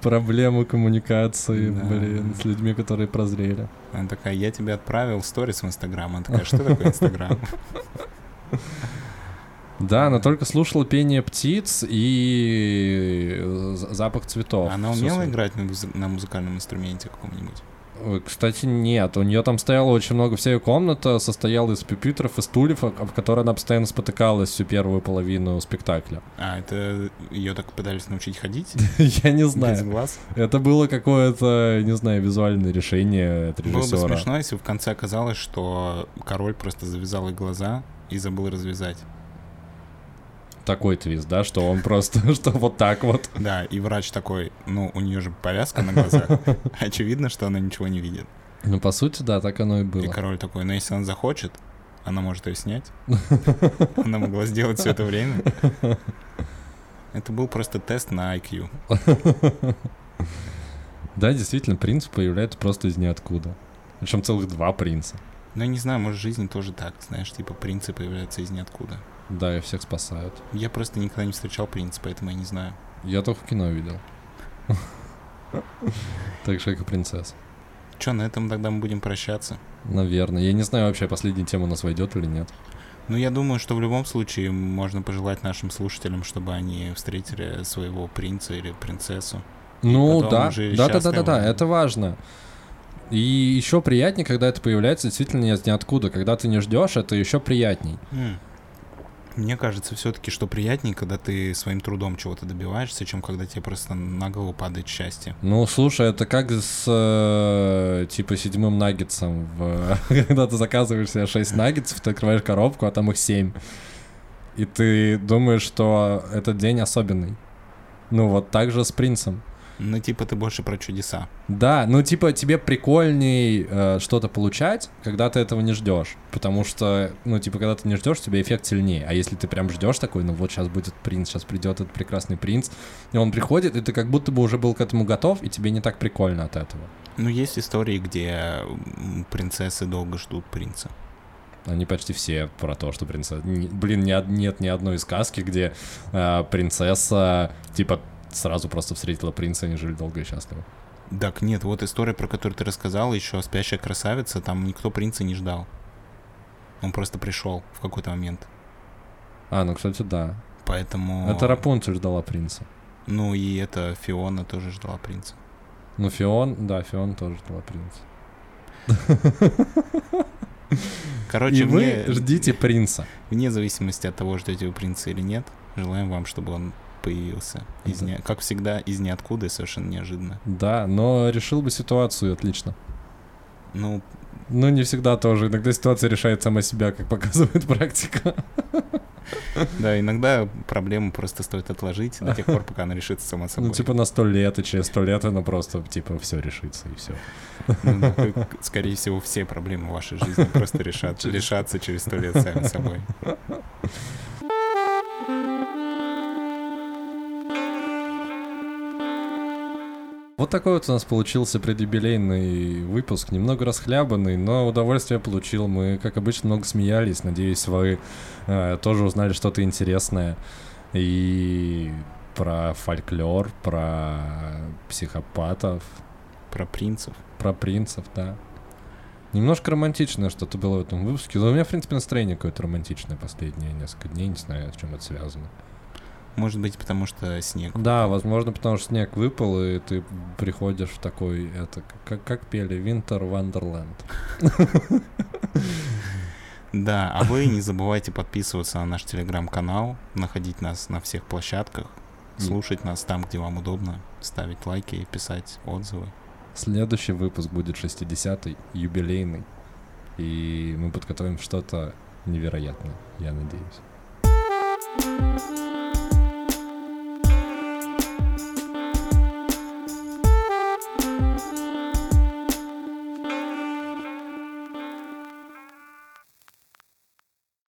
Проблемы коммуникации, блин, с людьми, которые прозрели. Она такая, я тебе отправил сторис в Инстаграм. Она такая, что такое Инстаграм? Да, она только слушала пение птиц и запах цветов. Она умела играть на музыкальном инструменте каком-нибудь? Кстати, нет. У нее там стояло очень много. Вся ее комната состояла из пюпитров и стульев, об которые она постоянно спотыкалась всю первую половину спектакля. А, это ее так пытались научить ходить? Я не знаю. Без глаз? Это было какое-то, не знаю, визуальное решение от режиссера. Было бы смешно, если в конце оказалось, что король просто завязал ей глаза и забыл развязать такой твист, да, что он просто, что вот так вот. Да, и врач такой, ну, у нее же повязка на глазах, очевидно, что она ничего не видит. Ну, по сути, да, так оно и было. И король такой, ну, если он захочет, она может ее снять. Она могла сделать все это время. Это был просто тест на IQ. Да, действительно, принц появляется просто из ниоткуда. Причем целых два принца. Ну, я не знаю, может, в жизни тоже так, знаешь, типа принцы появляются из ниоткуда. Да, и всех спасают. Я просто никогда не встречал принца, поэтому я не знаю. Я только в кино видел. Так же, как и принцесса. Че, на этом тогда мы будем прощаться? Наверное. Я не знаю вообще, последняя тема у нас войдет или нет. Ну, я думаю, что в любом случае можно пожелать нашим слушателям, чтобы они встретили своего принца или принцессу. Ну да, да, да, да, да, да, это важно. И еще приятнее, когда это появляется действительно из ниоткуда. Когда ты не ждешь, это еще приятней. Mm. Мне кажется, все-таки, что приятнее, когда ты своим трудом чего-то добиваешься, чем когда тебе просто на голову падает счастье. Ну, слушай, это как с э, типа седьмым наггетсом. В... когда ты заказываешь себе 6 наггетсов, ты открываешь коробку, а там их 7. И ты думаешь, что этот день особенный. Ну, вот так же с принцем. Ну, типа, ты больше про чудеса. Да, ну, типа, тебе прикольней э, что-то получать, когда ты этого не ждешь. Потому что, ну, типа, когда ты не ждешь, у тебя эффект сильнее. А если ты прям ждешь такой, ну вот сейчас будет принц, сейчас придет этот прекрасный принц, и он приходит, и ты как будто бы уже был к этому готов, и тебе не так прикольно от этого. Ну, есть истории, где принцессы долго ждут принца. Они почти все про то, что принцесса... Блин, нет, нет ни одной сказки, где э, принцесса, типа, сразу просто встретила принца, они жили долго и счастливо. Так, нет, вот история, про которую ты рассказал, еще «Спящая красавица», там никто принца не ждал. Он просто пришел в какой-то момент. А, ну, кстати, да. Поэтому... Это Рапунцель ждала принца. Ну, и это Фиона тоже ждала принца. Ну, Фион, да, Фион тоже ждала принца. Короче, и вы ждите принца. Вне зависимости от того, ждете вы принца или нет, желаем вам, чтобы он появился. Из да. не... Как всегда, из ниоткуда и совершенно неожиданно. Да, но решил бы ситуацию отлично. Ну, ну, не всегда тоже. Иногда ситуация решает сама себя, как показывает практика. Да, иногда проблему просто стоит отложить до тех пор, пока она решится сама собой. Ну, типа на сто лет, и через сто лет она просто, типа, все решится, и все. Ну, скорее всего, все проблемы в вашей жизни просто решат, решатся через сто лет сами собой. Вот такой вот у нас получился предюбилейный выпуск, немного расхлябанный, но удовольствие получил. Мы, как обычно, много смеялись. Надеюсь, вы э, тоже узнали что-то интересное и про фольклор, про психопатов. Про принцев. Про принцев, да. Немножко романтичное что-то было в этом выпуске. Но у меня, в принципе, настроение какое-то романтичное последние несколько дней. Не знаю, с чем это связано. Может быть, потому что снег. Да, возможно, потому что снег выпал, и ты приходишь в такой, это, как, как пели, Winter Wonderland. Да, а вы не забывайте подписываться на наш телеграм-канал, находить нас на всех площадках, слушать нас там, где вам удобно, ставить лайки и писать отзывы. Следующий выпуск будет 60-й, юбилейный, и мы подготовим что-то невероятное, я надеюсь.